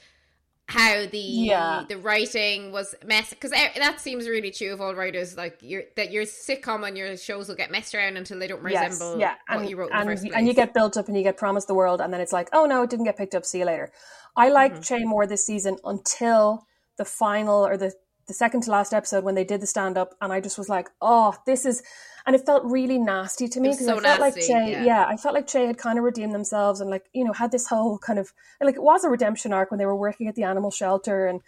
how the Yeah. the writing was mess because that seems really true of all writers like your that your sitcom and your shows will get messed around until they don't Yes, resemble yeah, what and, you wrote in and, the first place. and you get built up and you get promised the world, and then it's like, oh no, it didn't get picked up. See you later. I liked Mm-hmm. Che more this season until the final or the the second to last episode when they did the stand up, and I just was like, oh, this is, and it felt really nasty to me because so I felt like nasty, Che, yeah. yeah. I felt like Che had kind of redeemed themselves and like you know had this whole kind of like it was a redemption arc when they were working at the animal shelter and.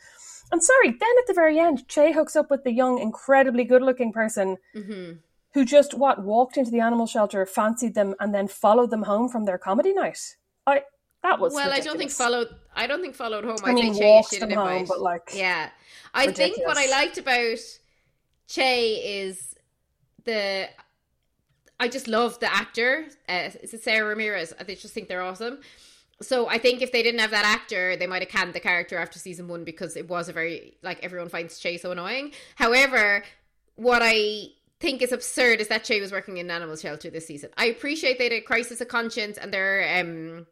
I'm sorry. Then at the very end, Che hooks up with the young, incredibly good-looking person Mm-hmm. who just what walked into the animal shelter, fancied them, and then followed them home from their comedy night. I that was well, I don't think followed. I don't think followed home. I, I mean, think Che walked she them home, but, like, yeah, I think what I liked about Che is the. I just love the actor. Uh, it's Sara Ramirez. I just think they're awesome. So I think if they didn't have that actor, they might have canned the character after season one because it was a very like everyone finds Che so annoying. However, what I think is absurd is that Che was working in an animal shelter this season. I appreciate they did crisis of conscience and their um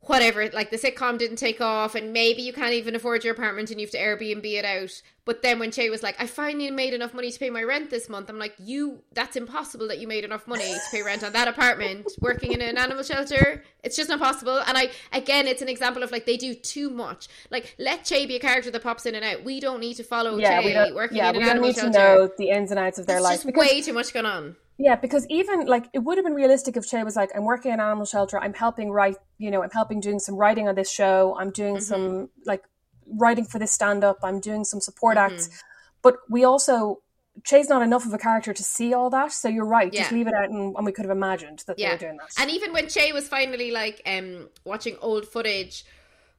whatever, like the sitcom didn't take off, and maybe you can't even afford your apartment and you have to Airbnb it out. But then when Che was like, I finally made enough money to pay my rent this month, I'm like, you, that's impossible that you made enough money to pay rent on that apartment working in an animal shelter. It's just not possible. And I, again, it's an example of like, they do too much. Like, let Che be a character that pops in and out. We don't need to follow Yeah, Che we don't. working Yeah, in an we don't animal need shelter. to know the ins and outs of their There's life just way too much going on. yeah, because even like it would have been realistic if Che was like, I'm working in an animal shelter, I'm helping write, you know, I'm helping doing some writing on this show, I'm doing Mm-hmm. some like writing for this stand up, I'm doing some support Mm-hmm. acts, but we also. Che's not enough of a character to see all that, so you're right. Just leave it out, and, and we could have imagined that they yeah. were doing that. And even when Che was finally like um watching old footage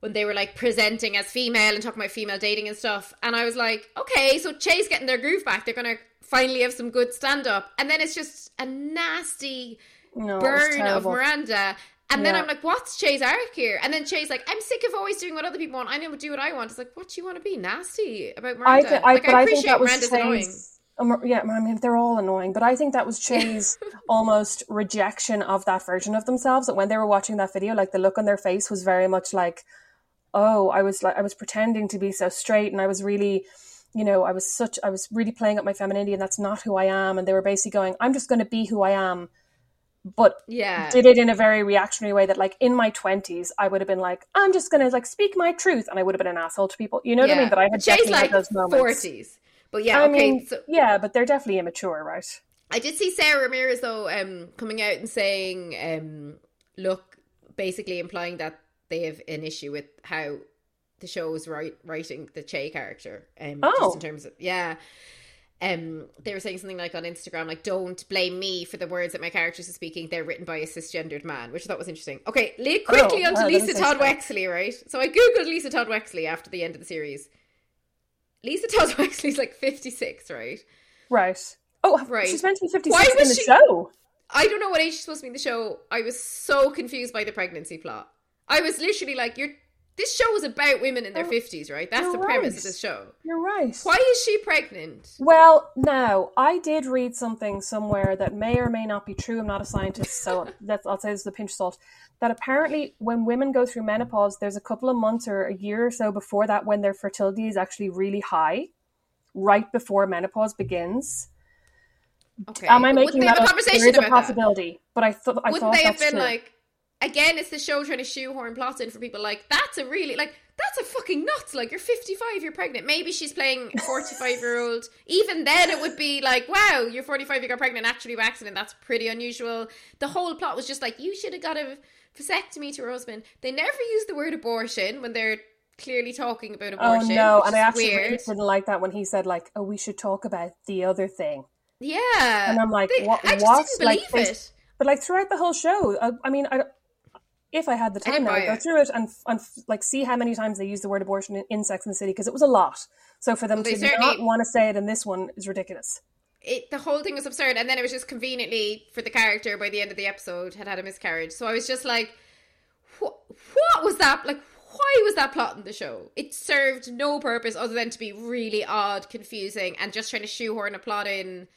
when they were like presenting as female and talking about female dating and stuff, and I was like, okay, so Che's getting their groove back. They're gonna finally have some good stand up, and then it's just a nasty no, burn of. Miranda. And then I'm like, what's Che's arc here? And then Che's like, I'm sick of always doing what other people want. I know do what I want. It's like, what do you want to be nasty about I, Miranda? th- I, like, I I think appreciate that was Miranda's annoying. Um, yeah, I mean they're all annoying, but I think that was Che's almost rejection of that version of themselves. That when they were watching that video, like the look on their face was very much like, "Oh, I was like I was pretending to be so straight, and I was really, you know, I was such I was really playing up my femininity, and that's not who I am." And they were basically going, "I'm just going to be who I am," but Yeah. did it in a very reactionary way that like in my 20s i would have been like i'm just gonna like speak my truth and i would have been an asshole to people you know what i mean that i had But definitely like had those moments 40s. But yeah, I okay. mean, so yeah, but they're definitely immature, right? I did see Sara Ramirez though um coming out and saying um look basically implying that they have an issue with how the show is write, writing the Che character um Oh. just in terms of yeah um they were saying something like on Instagram like don't blame me for the words that my characters are speaking they're written by a cisgendered man which I thought was interesting okay le- quickly Oh, onto wow, Lisa Todd. Wexley right so I googled Lisa Todd Wexley after the end of the series Lisa Todd Wexley's like 56 right Right. Oh, Right. she's meant to be 56 Why in the she- show. I don't know what age she's supposed to be in the show. I was so confused by the pregnancy plot. I was literally like, "You're." This show is about women in their Oh, fifties, right? That's you're the premise of the show. You're right. Why is she pregnant? Well, now I did read something somewhere that may or may not be true. I'm not a scientist, so that's I'll say this with a pinch of salt. That apparently, when women go through menopause, there's a couple of months or a year or so before that when their fertility is actually really high, right before menopause begins. Okay, Am I making that a conversation There is a about that? possibility, but I thought I Wouldn't thought they have been true. like, again, it's the show trying to shoehorn plots in for people like that's a really like that's a fucking nuts. Like you're 55, you're pregnant. Maybe she's playing a 45 year old. Even then, it would be like, wow, you're 45, you got pregnant actually by accident. That's pretty unusual. The whole plot was just like you should have got a vasectomy to her husband. They never use the word abortion when they're clearly talking about abortion. Oh abortion. no! And I actually really didn't like that when he said like, "Oh, we should talk about the other thing." Yeah, And I'm like, They- what? I just what? didn't believe they- it. But like throughout the whole show, I, I mean, I, if I had the time, now, I'd go through it and and like see how many times they use the word abortion in, in Sex and the City because it was a lot. So for them they to not want to say it in this one is ridiculous. it the whole thing was absurd, and then it was just conveniently for the character by the end of the episode had had a miscarriage. So I was just like, what, what was that? Like, why was that plot in the show? It served no purpose other than to be really odd, confusing, and just trying to shoehorn a plot in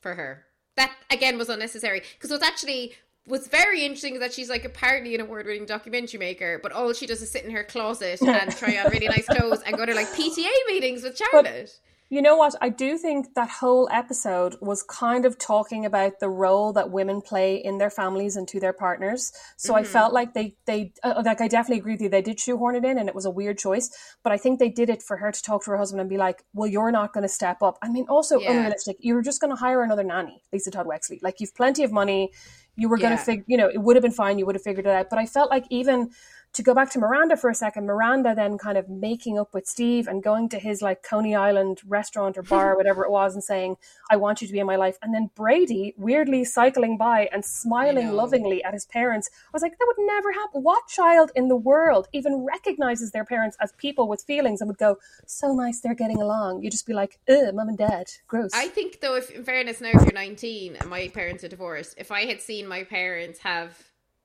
for her. That again was unnecessary because what's actually was very interesting is that she's like apparently an award-winning documentary maker, but all she does is sit in her closet and try on really nice clothes and go to like PTA meetings with Charlotte. You know what? I do think that whole episode was kind of talking about the role that women play in their families and to their partners. So I felt like they they uh, like I definitely agree with you. They did shoehorn it in, and it was a weird choice. But I think they did it for her to talk to her husband and be like, "Well, you're not going to step up." I mean, also Yeah. unrealistic. You're just going to hire another nanny, Lisa Todd Wexley. Like you've plenty of money. You were going to figure, you know, it would have been fine. You would have figured it out. But I felt like even to go back to Miranda for a second, Miranda then kind of making up with Steve and going to his like Coney Island restaurant or bar, whatever it was, and saying, I want you to be in my life. And then Brady weirdly cycling by and smiling lovingly at his parents. I was like, that would never happen. What child in the world even recognizes their parents as people with feelings and would go, so nice they're getting along? You'd just be like, ugh, mum and dad, gross. I think though, if in fairness, now if you're 19 and my parents are divorced, if I had seen my parents have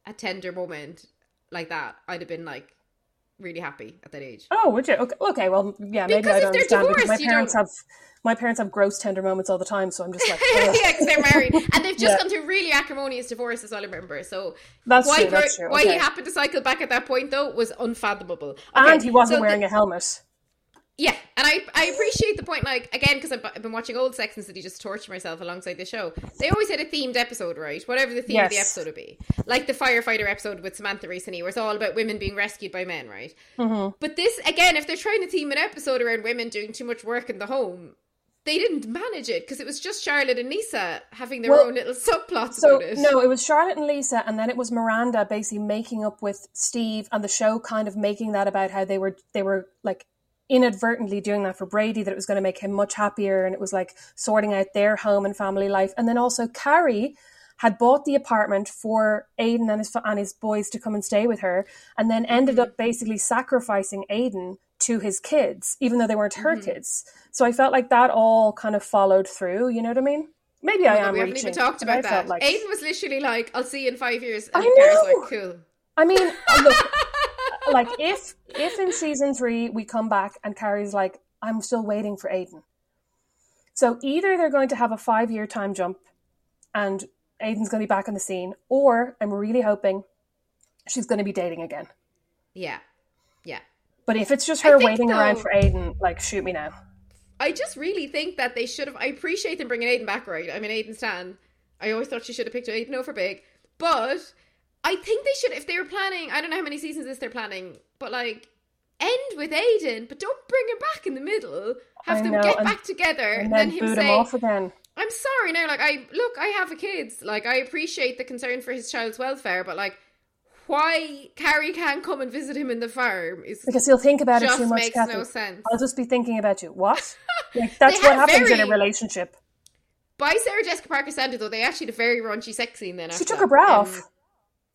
a tender moment like that, I'd have been like really happy at that age. Oh, would you? Okay, okay well, yeah, maybe Because I if don't they're understand because my parents have my parents have gross tender moments all the time, so I'm just like, ugh. yeah, because they're married and they've just Yeah. gone through really acrimonious divorce, as I remember. So That's why true, that's true, why okay. he happened to cycle back at that point though was unfathomable. and he wasn't so wearing the- a helmet. Yeah, and I I appreciate the point. Like again, because I've, I've been watching old Sex and the City just to torture myself alongside the show. They always had a themed episode, right? Whatever the theme of the episode would be, like the firefighter episode with Samantha recently, where it's all about women being rescued by men, right? Mm-hmm. But this again, if they're trying to theme an episode around women doing too much work in the home. They didn't manage it because it was just Charlotte and Lisa having their Well, own little subplots So about it. no, it was Charlotte and Lisa, and then it was Miranda basically making up with Steve, and the show kind of making that about how they were they were like inadvertently doing that for Brady, that it was going to make him much happier, and it was like sorting out their home and family life, and then also Carrie had bought the apartment for Aidan and his and his boys to come and stay with her, and then ended up basically sacrificing Aidan to his kids, even though they weren't her mm-hmm. kids. So I felt like that all kind of followed through. You know what I mean? Maybe I am we haven't reaching. even talked about that. like- Aidan was literally like, "I'll see you in five years," and I know! like, "Cool." I mean, look, like if if in season three we come back and Carrie's like, I'm still waiting for Aidan. So either they're going to have a five year time jump and Aidan's going to be back on the scene, or I'm really hoping she's going to be dating again. Yeah, yeah. But if it's just her waiting around for Aidan, like shoot me now. I just really think that they should have. I appreciate them bringing Aidan back, right? I mean, Aidan Stan. I always thought she should have picked Aidan over Big, but I think they should. If they were planning, I don't know how many seasons this they're planning, but like end with Aidan, but don't bring him back in the middle. Have I them know, get and- back together, And then then, him him say, off again. "I'm sorry now." Like I look, I have a kids. Like I appreciate the concern for his child's welfare, but like. Why Carrie can't come and visit him in the farm is Because he'll think about it too much, makes no sense. I'll just be thinking about you. What? Like, that's what happens in a relationship. By Sarah Jessica Parker standard, though, they actually had a very raunchy sex scene then. She after took her bra Um, off.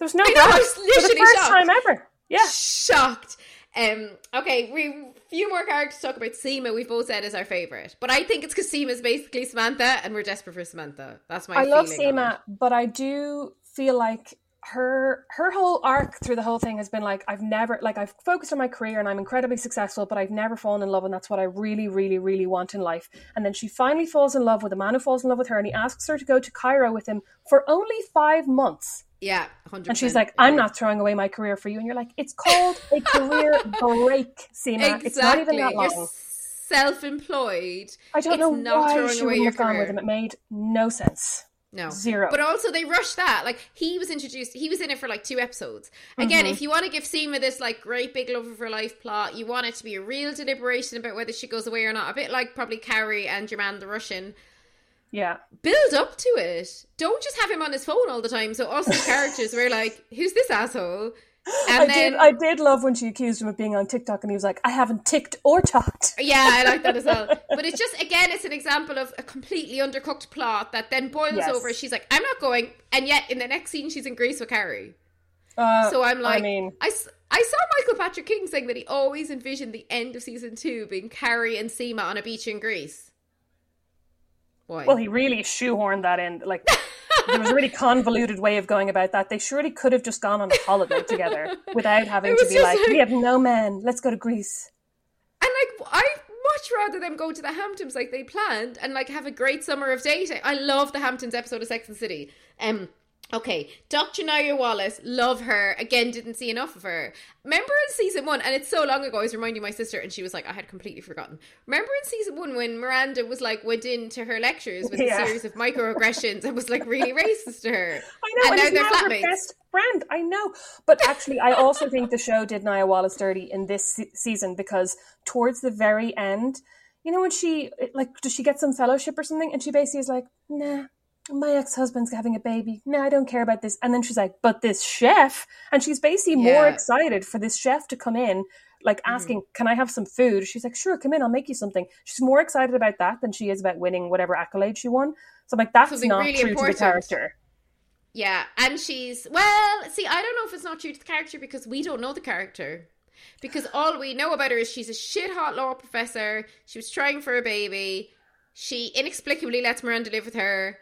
There's no I know, I was literally first shocked. time ever. Yeah. Shocked. Um, okay, we few more characters to talk about. Seema, we've both said is our favorite, but I think it's because Seema's basically Samantha, and we're desperate for Samantha. That's my. I love Seema, but I do feel like her her whole arc through the whole thing has been like I've never like I've focused on my career and I'm incredibly successful, but I've never fallen in love, and that's what I really, really, really want in life. And then she finally falls in love with a man who falls in love with her, and he asks her to go to Cairo with him for only five months. Yeah, hundred. And she's like, "I'm not throwing away my career for you." And you're like, "It's called a career break, Seema. Exactly. It's not even that You're long." self-employed. I don't It's know not why throwing she away your have gone with him. It made no sense. No. Zero. But also they rushed that. Like he was introduced he was in it for like two episodes. Again, Mm-hmm. if you want to give Seema this like great big love of her life plot, you want it to be a real deliberation about whether she goes away or not. A bit like probably Carrie and your man the Russian. Yeah. Build up to it. Don't just have him on his phone all the time. So us as characters were like, Who's this asshole? And I then did. I did love when she accused him of being on TikTok, and he was like, "I haven't ticked or talked." Yeah, I like that as well. But it's just again, it's an example of a completely undercooked plot that then boils Yes. over. She's like, I'm not going, and yet in the next scene, she's in Greece with Carrie. Uh, So I'm like, I mean, I, I saw Michael Patrick King saying that he always envisioned the end of season two being Carrie and Seema on a beach in Greece. Why? Well, he really shoehorned that in. Like, there was a really convoluted way of going about that. They surely could have just gone on a holiday together without having to be like, like- we have no men, let's go to Greece. And like, I much rather them go to the Hamptons like they planned and like have a great summer of dating. I love the Hamptons episode of Sex and City. Um, okay, Dr. Nya Wallace, love her. Again, didn't see enough of her. Remember in season one, and it's so long ago. I was reminding my sister, and she was like, "I had completely forgotten." Remember in season one when Miranda was like went into her lectures with Yeah. a series of microaggressions and was like really racist to her. I know, and, now they're now her flatmates. best friend. I know, but actually, I also think the show did Nya Wallace dirty in this se- season because towards the very end, you know, when she like, does she get some fellowship or something? And she basically is like, "Nah, my ex husband's having a baby. No, I don't care about this." And then she's like, "But this chef," and she's basically more excited for this chef to come in. Like mm-hmm. asking, can I have some food? She's like, sure, come in, I'll make you something. She's more excited about that than she is about winning whatever accolade she won. So I'm like, that's Something not really true important. to the character. Yeah, and she's well. See, I don't know if it's not true to the character because we don't know the character. Because all we know about her is she's a shit hot law professor. She was trying for a baby. She inexplicably lets Miranda live with her.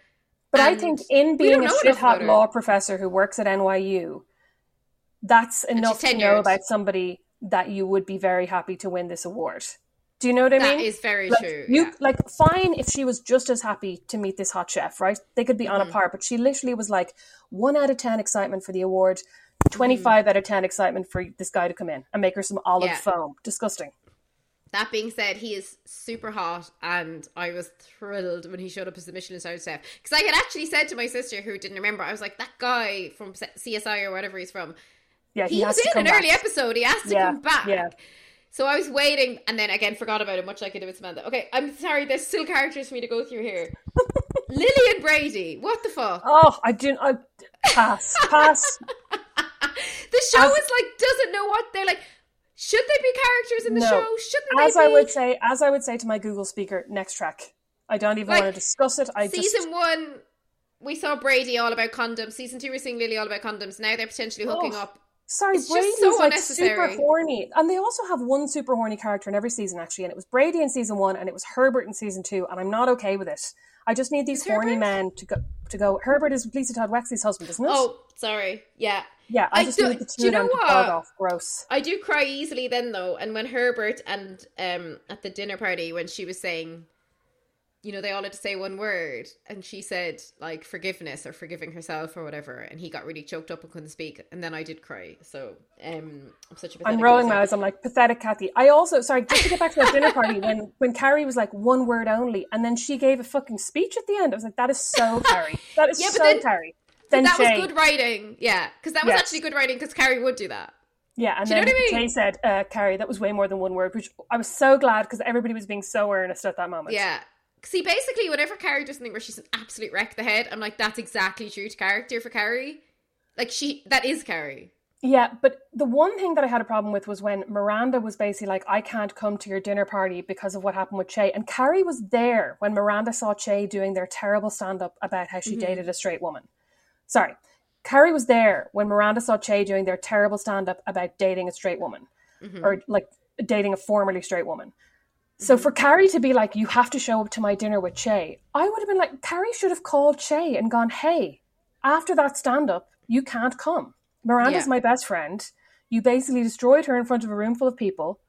But I think in being a shit hot law professor who works at NYU, that's enough to know about somebody that you would be very happy to win this award. Do you know what I That mean? is very like, true. You yeah. like fine if she was just as happy to meet this hot chef, right? They could be on Mm-hmm. a par, but she literally was like one out of ten excitement for the award, twenty five Mm-hmm. out of ten excitement for this guy to come in and make her some olive Yeah. foam. Disgusting. That being said, he is super hot, and I was thrilled when he showed up as the Michelin star chef. Because I had actually said to my sister, who didn't remember, I was like, "That guy from CSI or whatever he's from, Yeah, he, he, was in an back. early episode. He has to Yeah, come back. yeah. So I was waiting, and then again forgot about it, much like I did with Samantha. Okay, I'm sorry. There's still characters for me to go through here. Lily and Brady, what the fuck? Oh, I didn't. I pass, pass. the show as- is like doesn't know what they're like. Should they be characters in the No. show? Shouldn't as they I be? would say, as I would say to my Google speaker, next track. I don't even Like, want to discuss it. I Season just one, we saw Brady all about condoms. Season two, we're seeing Lily all about condoms. Now they're potentially hooking Oh. up. sorry, it's just Brady's so like super horny, and they also have one super horny character in every season actually, and it was Brady in season one, and it was Herbert in season two, and I'm not okay with it. I just need these Is horny Herbert? men to go to go. Herbert is Lisa Todd Wexley's husband, isn't it? Oh, sorry. Yeah. Yeah, I I just do- need the do you know what? off. Gross. I do cry easily then though, and when Herbert and um at the dinner party when she was saying, you know, they all had to say one word, and she said like forgiveness or forgiving herself or whatever, and he got really choked up and couldn't speak, and then I did cry. So um, I'm such a. I'm pathetic rolling my eyes. I'm like pathetic, Cathy. I also sorry, just to get back to that dinner party when when Carrie was like one word only, and then she gave a fucking speech at the end. I was like, that is so Carrie. That is Yeah, so then- Carrie. Then that Che, was good writing, yeah, because that was Yes. actually good writing because Carrie would do that. yeah, and Do you then know what I mean? Che said, uh, "Carrie, that was way more than one word," which I was so glad because everybody was being so earnest at that moment. Yeah. See, basically, whenever Carrie does something where she's an absolute wreck the head, I'm like, that's exactly true to character for Carrie. Like she, that is Carrie. Yeah, but the one thing that I had a problem with was when Miranda was basically like, I can't come to your dinner party because of what happened with Che. And Carrie was there when Miranda saw Che doing their terrible stand up about how she Mm-hmm. dated a straight woman. Sorry. Carrie was there when Miranda saw Che doing their terrible stand up about dating a straight woman Mm-hmm. or like dating a formerly straight woman. So for Carrie to be like, you have to show up to my dinner with Che, I would have been like, Carrie should have called Che and gone, hey, after that stand up, you can't come. Miranda's Yeah. my best friend. You basically destroyed her in front of a room full of people.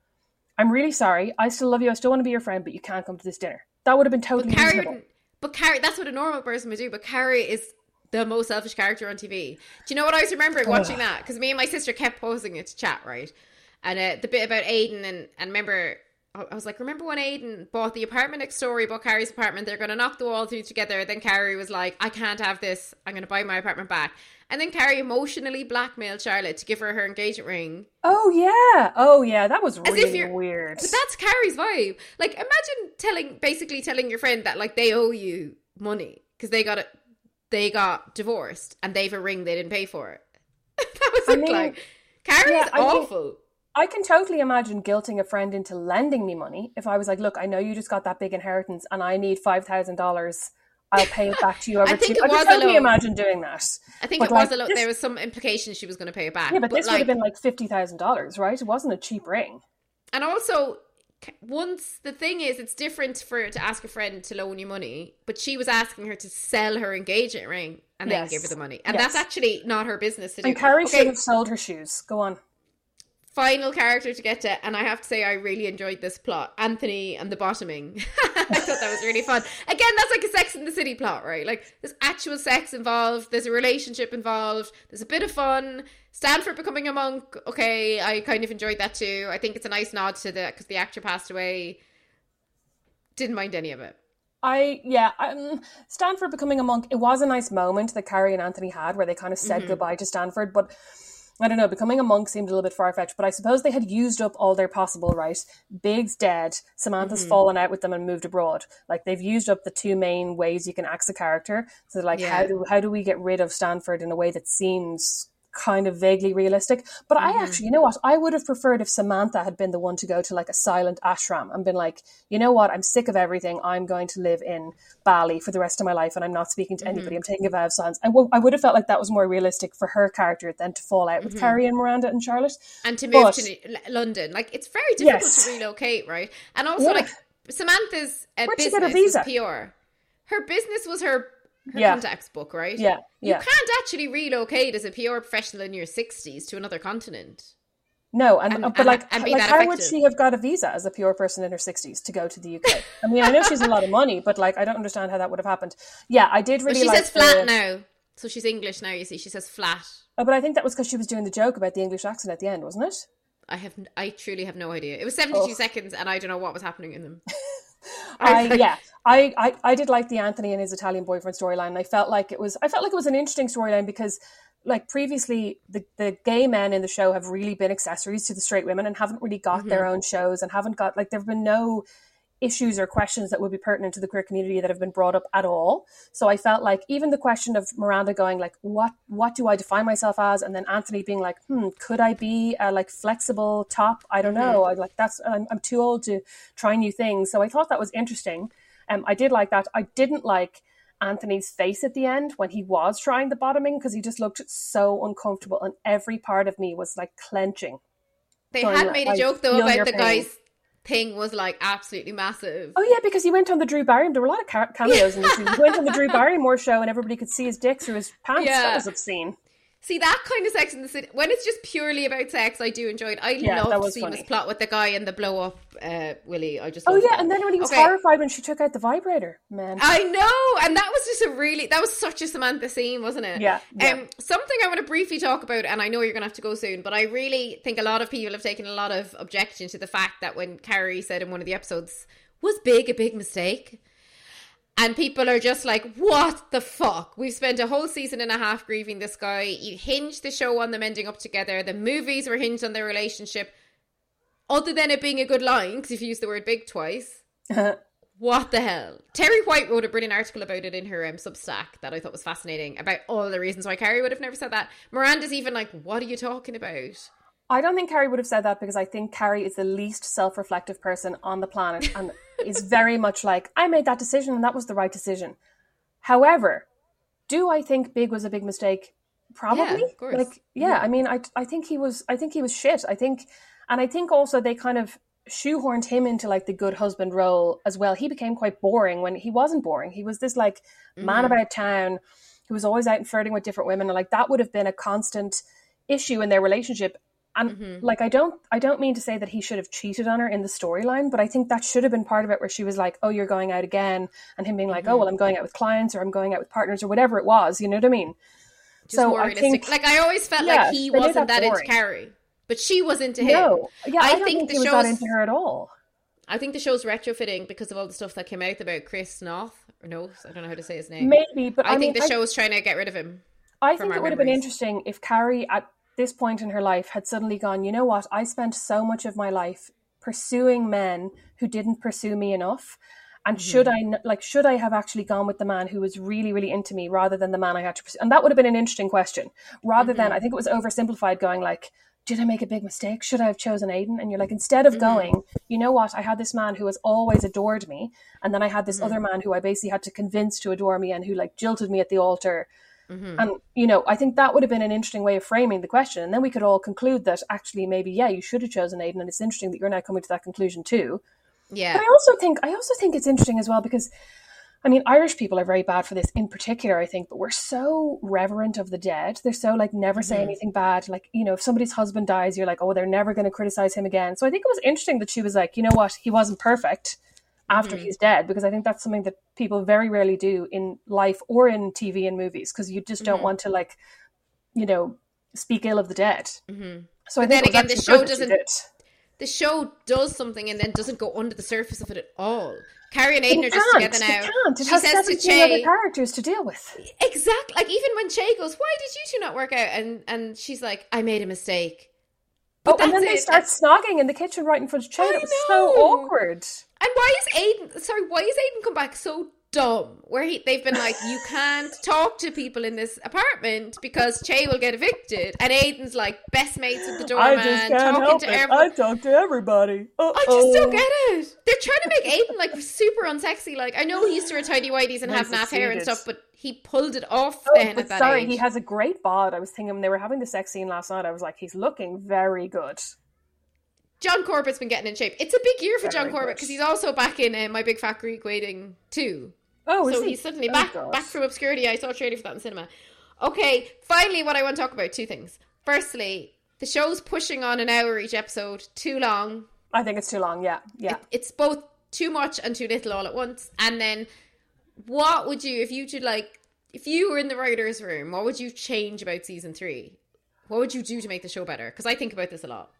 I'm really sorry. I still love you. I still want to be your friend, but you can't come to this dinner. That would have been But totally Carrie, reasonable. but Carrie, that's what a normal person would do. But Carrie is the most selfish character on TV. Do you know what I was remembering watching that? Because me and my sister kept posing it to chat, right? And uh, the bit about Aidan and and remember. I was like, remember when Aidan bought the apartment next door, he bought Carrie's apartment, they're going to knock the wall through together. Then Carrie was like, I can't have this. I'm going to buy my apartment back. And then Carrie emotionally blackmailed Charlotte to give her her engagement ring. Oh yeah. Oh yeah. That was really weird. But that's Carrie's vibe. Like, imagine telling, basically telling your friend that like they owe you money because they got it, they got divorced and they've a ring they didn't pay for it. that was I mean, like Carrie's yeah, I awful. I can totally imagine guilting a friend into lending me money if I was like, look, I know you just got that big inheritance and I need five thousand dollars. I'll pay it back to you over I think two. it I was can totally imagine doing that. I think but, it was a lot. There was some implication she was going to pay it back. Yeah, but, this would have been like fifty thousand dollars, right? It wasn't a cheap ring. and also once the thing is, it's different for to ask a friend to loan you money, but she was asking her to sell her engagement ring and then Yes. give her the money, and Yes. that's actually not her business to do. And Carrie Okay, should have sold her shoes. Go on. final character to get to, and I have to say I really enjoyed this plot. Anthony and the bottoming. I thought that was really fun. Again, that's like a Sex in the City plot, right? Like there's actual sex involved, there's a relationship involved, there's a bit of fun. Stanford becoming a monk, okay, I kind of enjoyed that too. I think it's a nice nod to the because the actor passed away. Didn't mind any of it. I yeah, um, Stanford becoming a monk. It was a nice moment that Carrie and Anthony had where they kind of Mm-hmm. said goodbye to Stanford, but I don't know. Becoming a monk seemed a little bit far fetched, but I suppose they had used up all their possible right. Big's dead. Samantha's Mm-hmm. fallen out with them and moved abroad. Like they've used up the two main ways you can axe a character. So like, Yeah. how do how do we get rid of Stanford in a way that seems kind of vaguely realistic? But Mm-hmm. I actually, you know what? I would have preferred if Samantha had been the one to go to like a silent ashram and been like, you know what? I'm sick of everything. I'm going to live in Bali for the rest of my life, and I'm not speaking to Mm-hmm. anybody. I'm taking a vow of silence. I would have felt like that was more realistic for her character than to fall out with Mm-hmm. Carrie and Miranda and Charlotte. and to move But- to London. Like it's very difficult Yes. to relocate, right? And also, Yeah. like Samantha's uh, business was PR. Her business was her her Yeah. contacts book, right? Yeah, You yeah. can't actually relocate as a PR professional in your sixties to another continent. No, and, And- but and- like, and be like that how would she have got a visa as a pure person in her sixties to go to the UK? I mean, I know she's a lot of money, but like, I don't understand how that would have happened. Yeah, I did But really she like. says flat the- now, so she's English now. You see, she says flat. Oh, but I think that was because she was doing the joke about the English accent at the end, wasn't it? I have, I truly have no idea. It was seventy-two Oh. seconds, and I don't know what was happening in them. I yeah, I, I I did like the Anthony and his Italian boyfriend storyline. I felt like it was I felt like it was an interesting storyline because like previously the the gay men in the show have really been accessories to the straight women and haven't really got their mm-hmm. own shows and haven't got like there've been no issues or questions that would be pertinent to the queer community that have been brought up at all. So I felt like even the question of Miranda going like, what what do I define myself as, and then Anthony being like, hmm, could I be a like flexible top? I don't know. I like that's I'm, I'm too old to try new things. So I thought that was interesting. Um, I did like that. I didn't like Anthony's face at the end when he was trying the bottoming because he just looked so uncomfortable, and every part of me was like clenching. They Going had made a joke though about the pain. guy's thing was like absolutely massive. Oh yeah, because he went on the Drew Barrymore. There were a lot of ca- cameos in this. He went on the Drew Barrymore show, and everybody could see his dick through his pants. Yeah. That was obscene. See that kind of sex in the city when it's just purely about sex, I do enjoy it. I Yeah, love funny. plot with the guy and the blow up uh, Willie. I just Oh yeah, that. and then when he was Okay. horrified when she took out the vibrator, man. I know, and that was just a really that was such a Samantha scene, wasn't it? Yeah, yeah. Um, something I want to briefly talk about, and I know you're going to have to go soon, but I really think a lot of people have taken a lot of objection to the fact that when Carrie said in one of the episodes, "Was big a big mistake?" And people are just like, what the fuck? We've spent a whole season and a half grieving this guy. You hinged the show on them ending up together. The movies were hinged on their relationship. Other than it being a good line, because if you use the word big twice. What the hell? Terri White wrote a brilliant article about it in her um, Substack that I thought was fascinating about all the reasons why Carrie would have never said that. Miranda's even like, what are you talking about? I don't think Carrie would have said that because I think Carrie is the least self-reflective person on the planet and is very much like I made that decision and that was the right decision. However, do I think Big was a big mistake? Probably. of course. Like yeah, I mean I I think he was I think he was shit. I think and I think also they kind of shoehorned him into like the good husband role as well. He became quite boring when he wasn't boring. He was this like man mm-hmm. about town who was always out and flirting with different women and like that would have been a constant issue in their relationship and mm-hmm. like i don't i don't mean to say that he should have cheated on her in the storyline but i think that should have been part of it where she was like oh you're going out again and him being like oh mm-hmm. well i'm going out with clients or i'm going out with partners or whatever it was you know what i mean Just so i think like I always felt Yeah, like he wasn't that that, into. Carrie, but she was into him. no yeah i, I think think, the show's- into her at all I think the show's retrofitting because of all the stuff that came out about Chris Noth or Noth. I don't know how to say his name. maybe but I, i, think the I- show's trying to get rid of him. I think it would have been interesting if Carrie, at this point in her life, had suddenly gone, you know what? I spent so much of my life pursuing men who didn't pursue me enough. And mm-hmm. should I like, should I have actually gone with the man who was really, really into me rather than the man I had to pursue? And that would have been an interesting question. Rather than, mm-hmm. I think it was oversimplified going like, did I make a big mistake? Should I have chosen Aidan? And you're like, instead of mm-hmm. going, you know what? I had this man who has always adored me. And then I had this other man who I basically had to convince to adore me and who like jilted me at the altar Mm-hmm. And, you know, I think that would have been an interesting way of framing the question. And then we could all conclude that actually maybe, yeah, you should have chosen Aidan. And it's interesting that you're now coming to that conclusion too. Yeah. But I also think I also think it's interesting as well because I mean Irish people are very bad for this in particular, I think, but we're so reverent of the dead. They're so like never say anything bad. Like, you know, if somebody's husband dies, you're like, oh, they're never gonna criticize him again. So I think it was interesting that she was like, you know what, he wasn't perfect after mm. he's dead because I think that's something that people very rarely do in life or in TV and movies because you just don't mm-hmm. want to like, you know, speak ill of the dead. Mm-hmm. So I then again, the show good that she doesn't- the show does something and then doesn't go under the surface of it at all. Carrie and Aidan are just together now. It can't. It she has says to 17 other Che, characters to deal with. exactly like even when Che goes, "Why did you two not work out?" and and she's like, "I made a mistake." Oh, But and then that's they it. start snogging in the kitchen right in front of. I It was so awkward. And why is Aidan? Sorry, why is Aidan come back so dumb? Where he they've been like, you can't talk to people in this apartment because Che will get evicted, and Aidan's like best mates with the doorman, I just can't talking to everyone. talk to everybody. oh I just don't get it. They're trying to make Aidan like super unsexy. Like I know he used to wear tidy whities and have naff hair and stuff, but he pulled it off Oh, then but at that sorry, age. he has a great bod. I was thinking when they were having the sex scene last night. I was like, he's looking very good. John Corbett's been getting in shape. It's a big year for John Corbett because he's also back in uh, My Big Fat Greek Wedding too. Oh, so he's suddenly Oh, back back from obscurity. I saw a trailer for that in cinema. Okay, finally, what I want to talk about two things. Firstly, the show's pushing on an hour each episode, too long. I think it's too long. Yeah, yeah. It's both too much and too little all at once. And then, what would you, if you could like, if you were in the writers' room, what would you change about season three? What would you do to make the show better? Because I think about this a lot,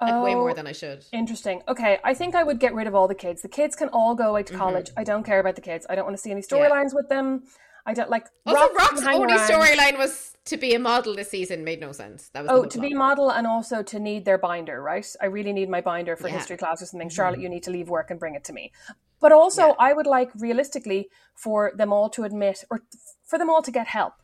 and way Oh, more than I should. Interesting. Okay, I think I would get rid of all the kids. The kids can all go away Mm-hmm. to college. I don't care about the kids. I don't want to see any storylines with them. I don't like. Also, Rock Rock's only storyline was to be a model this season. Made no sense. That was Oh, to plot. be model and also to need their binder, right? I really need my binder for Yeah. Mm-hmm. history class or something. Charlotte, you need to leave work and bring it to me. But also, Yeah. I would like realistically for them all to admit or for them all to get help.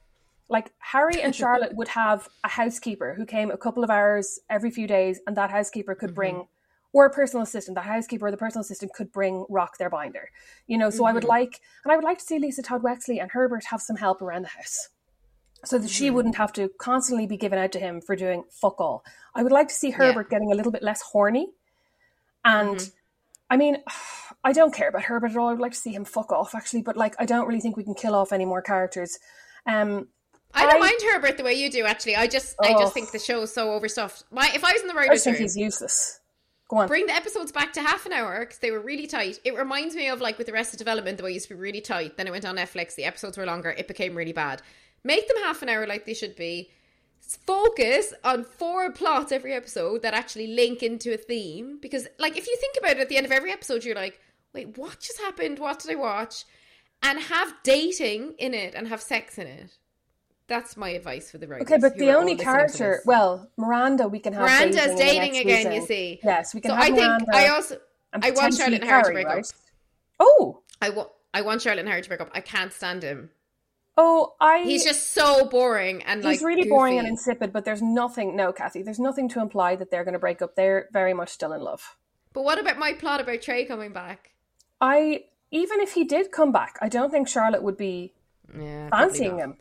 Like Harry and Charlotte would have a housekeeper who came a couple of hours every few days, and that housekeeper could bring, mm-hmm. or a personal assistant. The housekeeper or the personal assistant could bring Rock their binder. You know, so I would mm-hmm. like, and I would like to see Lisa Todd Wexley and Herbert have some help around the house so that she mm-hmm. wouldn't have to constantly be given out to him for doing fuck all. I would like to see Herbert getting a little bit less horny. And I mean, I don't care about Herbert at all. I would like to see him fuck off actually, but like I don't really think we can kill off any more characters. Um I don't I- mind Herbert the way you do. Actually, I just I Oh. just think the show is so overstuffed. My if I was in the I writers' just think room, he's useless. Go on. bring the episodes back to half an hour because they were really tight. It reminds me of like with Arrested Development, the way it used to be really tight. Then it went on Netflix. The episodes were longer. It became really bad. Make them half an hour like they should be. Focus on four plots every episode that actually link into a theme. Because, like, if you think about it, at the end of every episode, you're like, "Wait, what just happened? What did I watch?" And have dating in it and have sex in it. That's my advice for the writers. Okay, but the only character, well, Miranda, we can have Miranda's dating, in the dating next again. You see, Yes, we can So I think I also I want Charlotte and Harry to break right? up. Oh, I want I want Charlotte and Harry to break up. I can't stand him. oh, I. He's just so boring and like. He's like really boring and insipid, but there's nothing. No, Cathy, there's nothing to imply that they're going to break up. They're very much still in love. But what about my plot about Trey coming back? I even if he did come back, I don't think Charlotte would be Yeah, fancying him.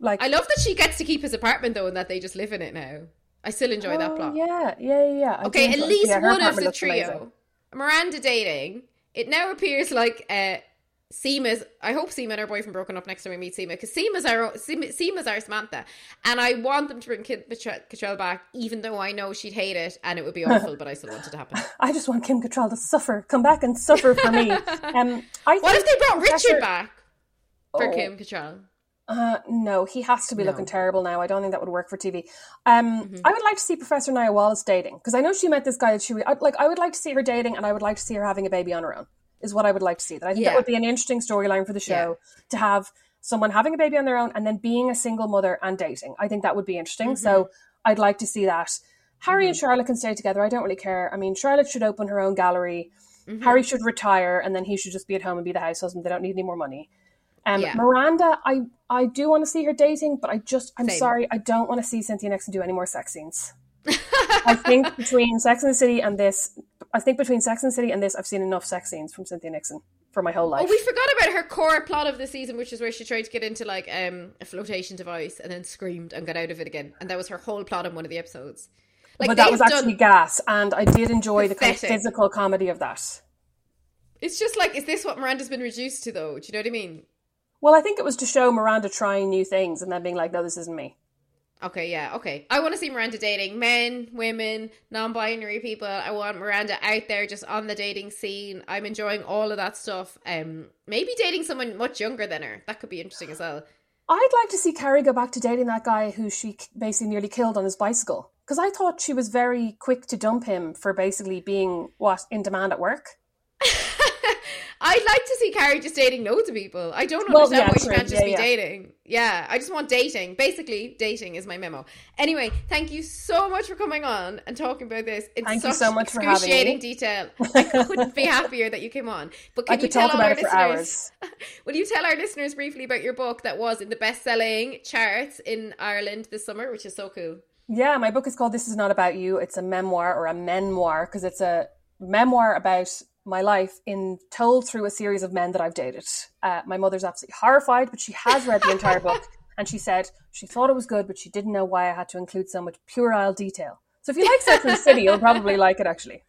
Like, I love that she gets to keep his apartment though, and that they just live in it now. I still enjoy that oh, plot. yeah, yeah, yeah. I Okay, at least yeah, one of the trio, amazing. Miranda dating. It now appears like uh, Seema's. I hope Seema and her boyfriend broken up next time we meet Seema because Seema's our Seema, Seema's our Samantha, and I want them to bring Kim Cattrall back, even though I know she'd hate it and it would be awful, but I still want it to happen. I just want Kim Cattrall to suffer. Come back and suffer for me. Um, I What if they brought Professor- Richard back for Oh. Kim Cattrall? Uh, no, he has to be No. looking terrible now. I don't think that would work for TV. Um, Mm-hmm. I would like to see Professor Nya Wallace dating because I know she met this guy that she I'd, like. I would like to see her dating, and I would like to see her having a baby on her own. Is what I would like to see. That I think Yeah. that would be an interesting storyline for the show to have someone having a baby on their own and then being a single mother and dating. I think that would be interesting. Mm-hmm. So I'd like to see that. Harry and Charlotte can stay together. I don't really care. I mean, Charlotte should open her own gallery. Mm-hmm. Harry should retire, and then he should just be at home and be the house husband. They don't need any more money. Um, Yeah. Miranda, I I do want to see her dating, but I just I'm Same. sorry, I don't want to see Cynthia Nixon do any more sex scenes. I think between Sex and the City and this, I think between Sex and the City and this, I've seen enough sex scenes from Cynthia Nixon. for my whole life. Oh, we forgot about her core plot of the season, which is where she tried to get into like um, a flotation device and then screamed and got out of it again, and that was her whole plot in one of the episodes. Like, but that was actually gas, and I did enjoy the kind of physical comedy of that. It's just like, is this what Miranda's been reduced to, though? Do you know what I mean? Well, I think it was to show Miranda trying new things and then being like, "No, this isn't me." Okay, yeah, okay. I want to see Miranda dating men, women, non-binary people. I want Miranda out there just on the dating scene. I'm enjoying all of that stuff. Um, maybe dating someone much younger than her. That could be interesting as well. I'd like to see Carrie go back to dating that guy who she basically nearly killed on his bicycle. Because I thought she was very quick to dump him for basically being what in demand at work. I'd like to see Carrie just dating loads of people. I don't Well, understand yeah, why she can't just Yeah, be yeah. dating. Yeah, I just want dating. Basically, dating is my memo. Anyway, thank you so much for coming on and talking about this. It's Thank you such so much excruciating detail. I couldn't be happier that you came on. But can I you tell talk about our it for listeners? hours. Will you tell our listeners briefly about your book that was in the best-selling charts in Ireland this summer, which is so cool. Yeah, my book is called This Is Not About You. It's a memoir or a memoir because it's a memoir about my life in told through a series of men that I've dated. Uh, my mother's absolutely horrified, but she has read the entire book and she said she thought it was good, but she didn't know why I had to include so much puerile detail. So if you like Sex and the City, you'll probably like it actually.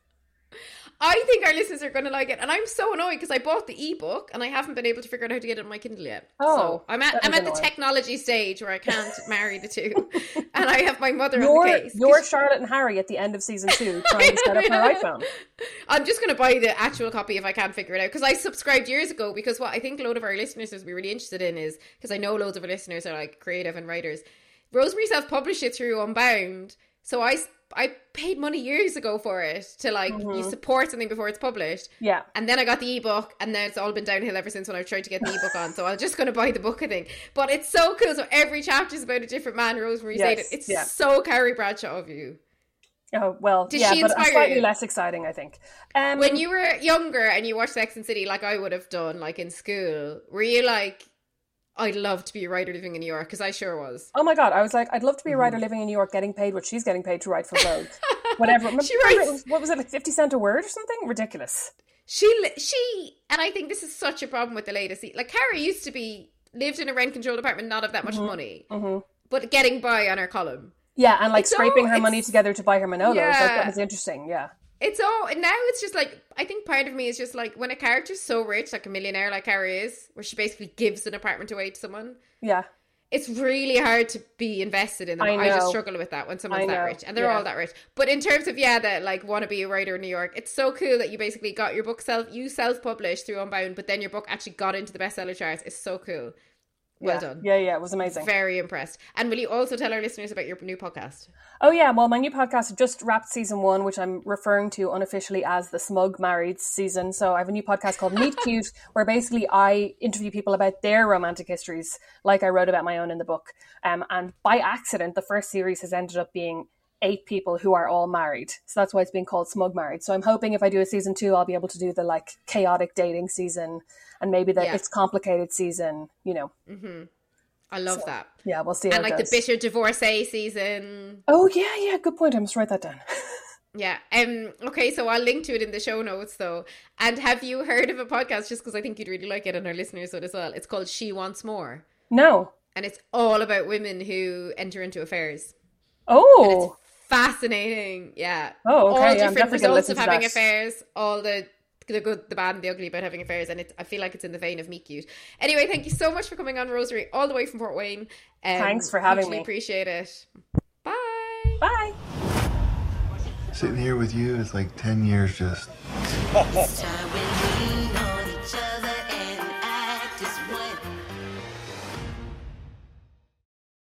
I think our listeners are going to like it, and I'm so annoyed because I bought the ebook and I haven't been able to figure out how to get it on my Kindle yet. Oh, so I'm at I'm at the technology stage where I can't marry the two, and I have my mother on You're, the case. you're Charlotte and Harry at the end of season two trying to set up her iPhone. I'm just going to buy the actual copy if I can't figure it out because I subscribed years ago. Because what I think a load of our listeners would be really interested in is because I know loads of our listeners are like creative and writers. Rosemary self published it through Unbound, so I I paid money years ago for it to like you support something before it's published. Yeah. And then I got the ebook, and then it's all been downhill ever since when I've tried to get the ebook on. So I'm just going to buy the book, I think. But it's so cool. So every chapter is about a different man. Rosemary Yes, said it. It's yeah. so Carrie Bradshaw of you. Oh well, Did yeah, she but slightly you? less exciting, I think. Um, When you were younger and you watched Sex and City, like I would have done, like in school, were you like, I'd love to be a writer living in New York? Because I sure was. Oh my god, I was like, I'd love to be a writer Mm-hmm. living in New York, getting paid what she's getting paid to write for Vogue. Whatever. She remember writes- what was it like, fifty cent a word or something? Ridiculous. She, she, and I think this is such a problem with the latest. Like Carrie used to be lived in a rent controlled apartment, not have that Mm-hmm. much money, but getting by on her column. Yeah, and like It's scraping all- her money together to buy her Manolos. Like that was interesting. Yeah. It's all and now it's just like I think part of me is just like when a character's so rich, like a millionaire like Carrie is, where she basically gives an apartment away to someone. Yeah. It's really hard to be invested in them. I I, just struggle with that when someone's that rich, and they're yeah. all that rich. But in terms of yeah, that like want to be a writer in New York, it's so cool that you basically got your book self you self published through Unbound, but then your book actually got into the bestseller charts. It's so cool. Well yeah. done. Yeah, yeah, it was amazing. Very impressed. And will you also tell our listeners about your new podcast? Oh yeah, well my new podcast just wrapped season one, which I'm referring to unofficially as the Smug Married season. So I have a new podcast called Meet Cute, where basically I interview people about their romantic histories, like I wrote about my own in the book. Um, and by accident, the first series has ended up being eight people who are all married. So that's why it's being called Smug Married. So I'm hoping if I do a season two, I'll be able to do the like chaotic dating season and maybe the Yeah. it's complicated season, you know. Mm-hmm. I love that. Yeah, we'll see And like the bitter divorcee season. Oh yeah, yeah, good point. I must write that down. Yeah. Um. Okay. So I'll link to it in the show notes, though. And have you heard of a podcast? Just because I think you'd really like it, and our listeners would as well. It's called She Wants More, no. and it's all about women who enter into affairs. Oh. Fascinating. Yeah. Oh, okay, All yeah, I'm different definitely gonna results of having affairs. All the the good, the bad, and the ugly about having affairs, and it's, I feel like it's in the vein of Meet Cute. Anyway, thank you so much for coming on, Rosemary, all the way from Fort Wayne. Um, Thanks for having me. Appreciate it. Bye. Bye. Sitting here with you is like 10 years just. Time when we